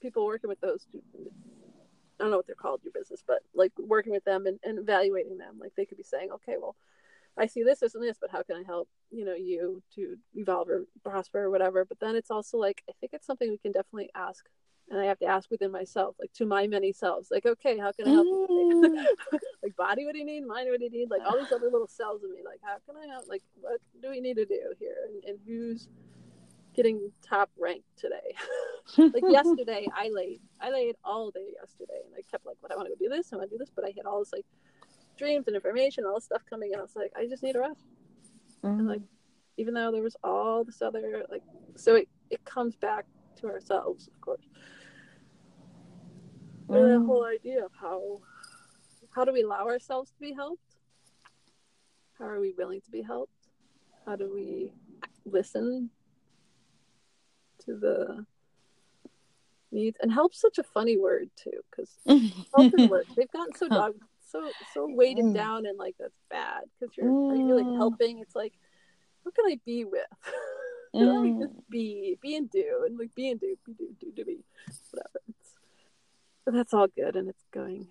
people working with those I don't know what they're called, your business, but like working with them and, and evaluating them. Like they could be saying, okay, well, I see this, this, and this, but how can I help, you know, you to evolve or prosper or whatever? But then it's also like, I think it's something we can definitely ask. And I have to ask within myself, like to my many selves, like, okay, how can I help mm. like body, what do you need? Mind, what do you need? Like all these other little cells in me, like, how can I help? Like, what do we need to do here? And, and who's, getting top ranked today. like yesterday, I laid I laid all day yesterday, and I kept like, "What I want to go do this, I want to do this," but I had all this like dreams and information, all this stuff coming in. I was like, I just need a rest. Mm-hmm. And like, even though there was all this other like, so it it comes back to ourselves, of course. But the Mm. whole idea of how how do we allow ourselves to be helped? How are we willing to be helped? How do we listen to the needs? And help's such a funny word too, because help and work they've gotten so dog so so weighted Mm. down and like that's bad because you're are you really Mm. helping? It's like what can I be with? Mm. just be, be and do, and like be and do, be do do do be, whatever. But that's all good and it's going.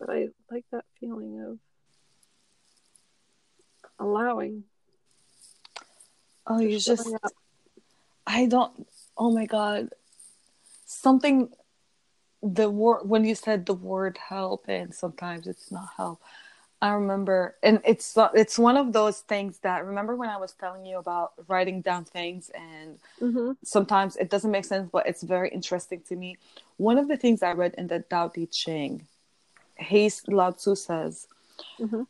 But I like that feeling of allowing. Oh, you just just. I don't. Oh my god, something. The word when you said the word help, and sometimes it's not help. I remember, and it's it's one of those things that remember when I was telling you about writing down things, and Mhm. sometimes it doesn't make sense, but it's very interesting to me. One of the things I read in the Tao Te Ching, he Lao Tzu says, Mhm.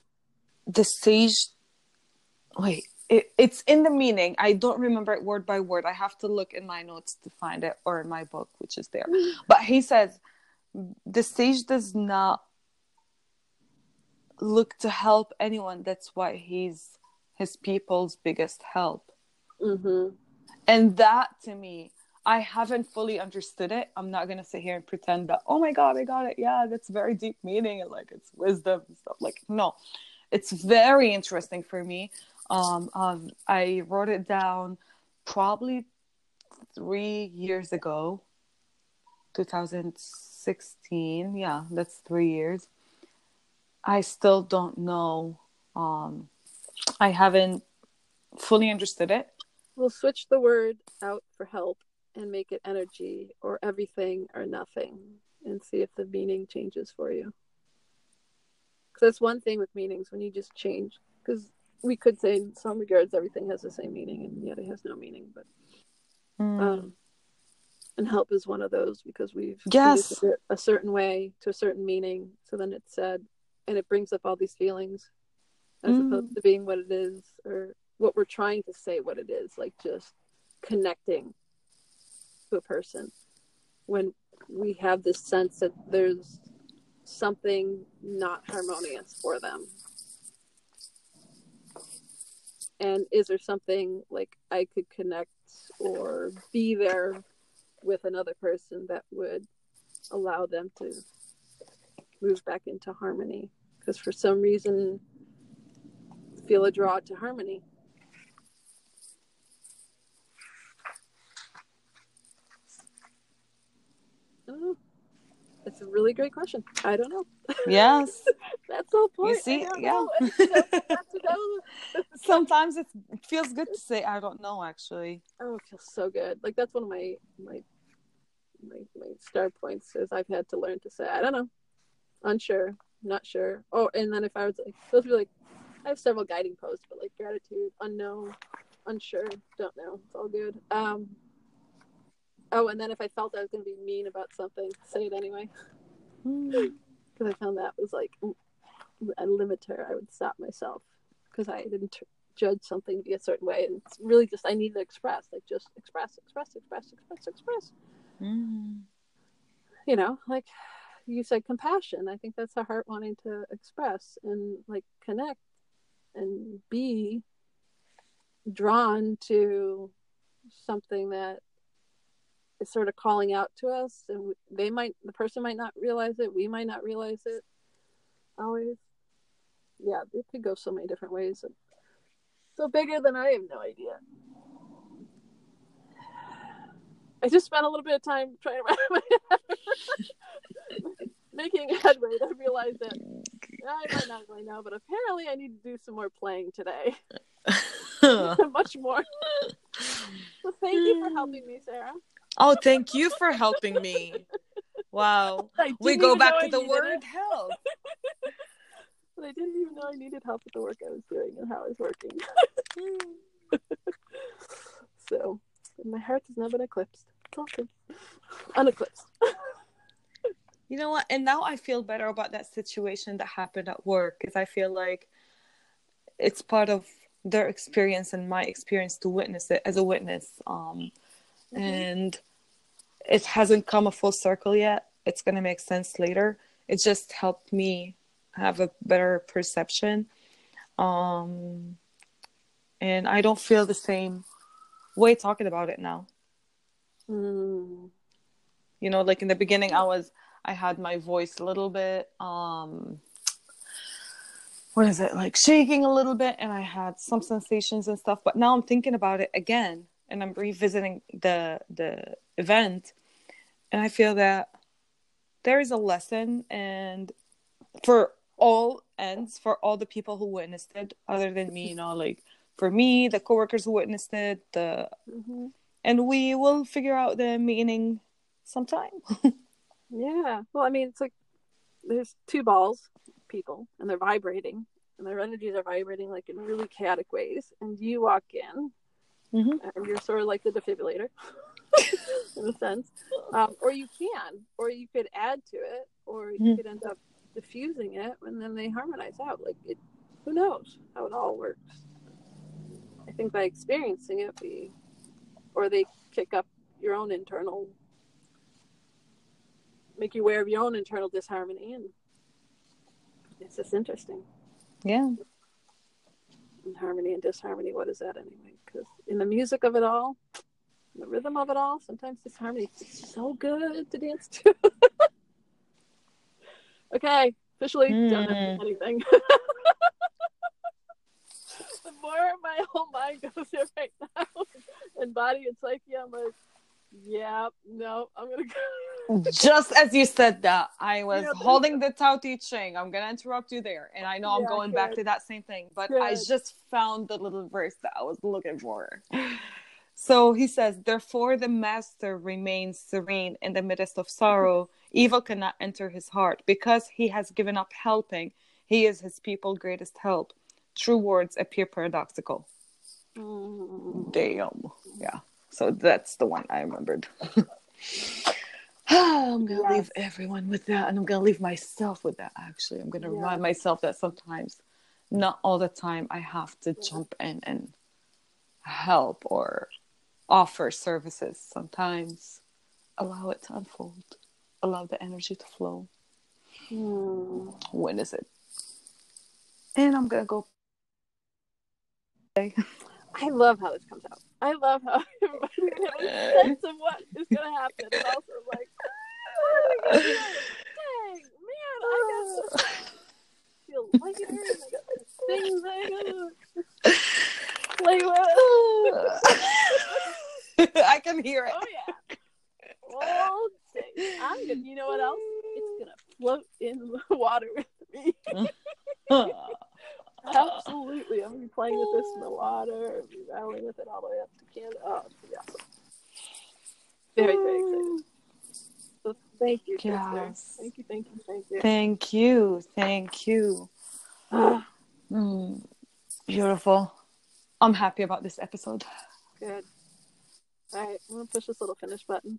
the sage. Wait, it, it's in the meaning. I don't remember it word by word. I have to look in my notes to find it, or in my book, which is there. But he says, the sage does not look to help anyone. That's why he's his people's biggest help. Mhm. And that to me, I haven't fully understood it. I'm not gonna sit here and pretend that, oh my god, I got it. Yeah, that's very deep meaning and like it's wisdom and stuff. Like, no. It's very interesting for me. Um, um I wrote it down probably three years ago. 2016. Yeah, that's three years. I still don't know. Um I haven't fully understood it. We'll switch the word out for help and make it energy or everything or nothing and see if the meaning changes for you. Because that's one thing with meanings when you just change. Because we could say in some regards everything has the same meaning and yet it has no meaning. But Mm. um, and help is one of those because we've Yes. it a certain way to a certain meaning. So then it's said, and it brings up all these feelings as Mm. opposed to being what it is or what we're trying to say what it is, like just connecting to a person. When we have this sense that there's something not harmonious for them. And is there something like I could connect or be there with another person that would allow them to move back into harmony? Because for some reason, feel a draw to harmony. Oh, I don't. It's a really great question. I don't know. Yes. That's the whole point. You see, yeah. know. It's just not to know. Sometimes it feels good to say I don't know actually. Oh, it feels so good. Like that's one of my my my my star points is I've had to learn to say I don't know, unsure, not sure. Oh, and then if I was like those would be like I have several guiding posts, but like gratitude, unknown, unsure, don't know. It's all good. Um. Oh, and then if I felt I was going to be mean about something, say it anyway. Because I found that was like a limiter. I would stop myself because I didn't t- judge something to be a certain way, and it's really just I need to express, like just express, express, express, express, express. Mm. You know, like you said, compassion. I think that's the heart wanting to express and like connect and be drawn to something that is sort of calling out to us. And they might the person might not realize it. We might not realize it. Always. Yeah it could go so many different ways. So bigger than i have no idea. I just spent a little bit of time trying to wrap my head making headway to realize that i might not really know but apparently i need to do some more playing today much more so thank you for helping me sarah oh, thank you for helping me. Wow. We go back to the word it. help. But I didn't even know I needed help with the work I was doing and how I was working. So my heart has never been eclipsed. It's good. Uneclipsed. You know what? And now I feel better about that situation that happened at work because I feel like it's part of their experience and my experience to witness it as a witness. Um, Mhm. And it hasn't come a full circle yet. It's going to make sense later. It just helped me have a better perception. Um, and I don't feel the same way talking about it now. Mm. you know like in the beginning i was i had my voice a little bit um what is it like shaking a little bit and i had some sensations and stuff but now i'm thinking about it again and i'm revisiting the the event and i feel that there is a lesson and for all ends for all the people who witnessed it other than me you know like for me the coworkers who witnessed it the hmm and we will figure out the meaning sometime Yeah. Well, I mean, it's like there's two balls, people, and they're vibrating, and their energies are vibrating like in really chaotic ways. And you walk in, Mhm. and you're sort of like the defibrillator, in a sense. Um, or you can, or you could add to it, or you Mhm. could end up diffusing it, and then they harmonize out. Like it, who knows how it all works? I think by experiencing it, we, or they kick up your own internal make you aware of your own internal disharmony and it's just interesting. Yeah. And harmony and disharmony what is that anyway? Because in the music of it all the rhythm of it all sometimes disharmony is so good to dance to. Okay officially don't have hmm. to do anything. The more my whole mind goes there right now and body and psyche i'm like yeah no i'm gonna go. Just as you said that i was Yeah, holding the tao te ching. I'm gonna interrupt you there and i know i'm Yeah, going back to that same thing but i just found the little verse that i was looking for. So he says therefore the master remains serene in the midst of sorrow. Evil cannot enter his heart. Because he has given up helping he is his people greatest help. True words appear paradoxical. Mm. Damn. Yeah. So that's the one I remembered. I'm gonna Yes. leave everyone with that, and I'm gonna leave myself with that. Actually, I'm gonna Yeah. remind myself that sometimes, not all the time, I have to jump in and help or offer services. Sometimes, allow it to unfold, allow the energy to flow. Mm. When is it? And I'm gonna go. I love how this comes out. I love how everybody has a sense of what is going to happen. And also, like, what are we gonna do? dang, man, I got to feel lighter I got things I got play with. I can hear it. Oh, yeah. Oh, dang. I'm good. You know what else? It's going to float in the water with me. Absolutely. I'm to be playing with this in the water, be rattling with it all the way up to Canada. Oh, gonna awesome. Very, very excited. So thank you. Yes. Thank you, thank you, thank you. Thank you. Thank you. Mm, beautiful. I'm happy about this episode. good. All right, I'm going to push this little finish button.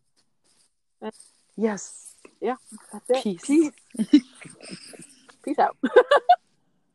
Yes. Yeah, that's it. Peace. Peace. Peace out.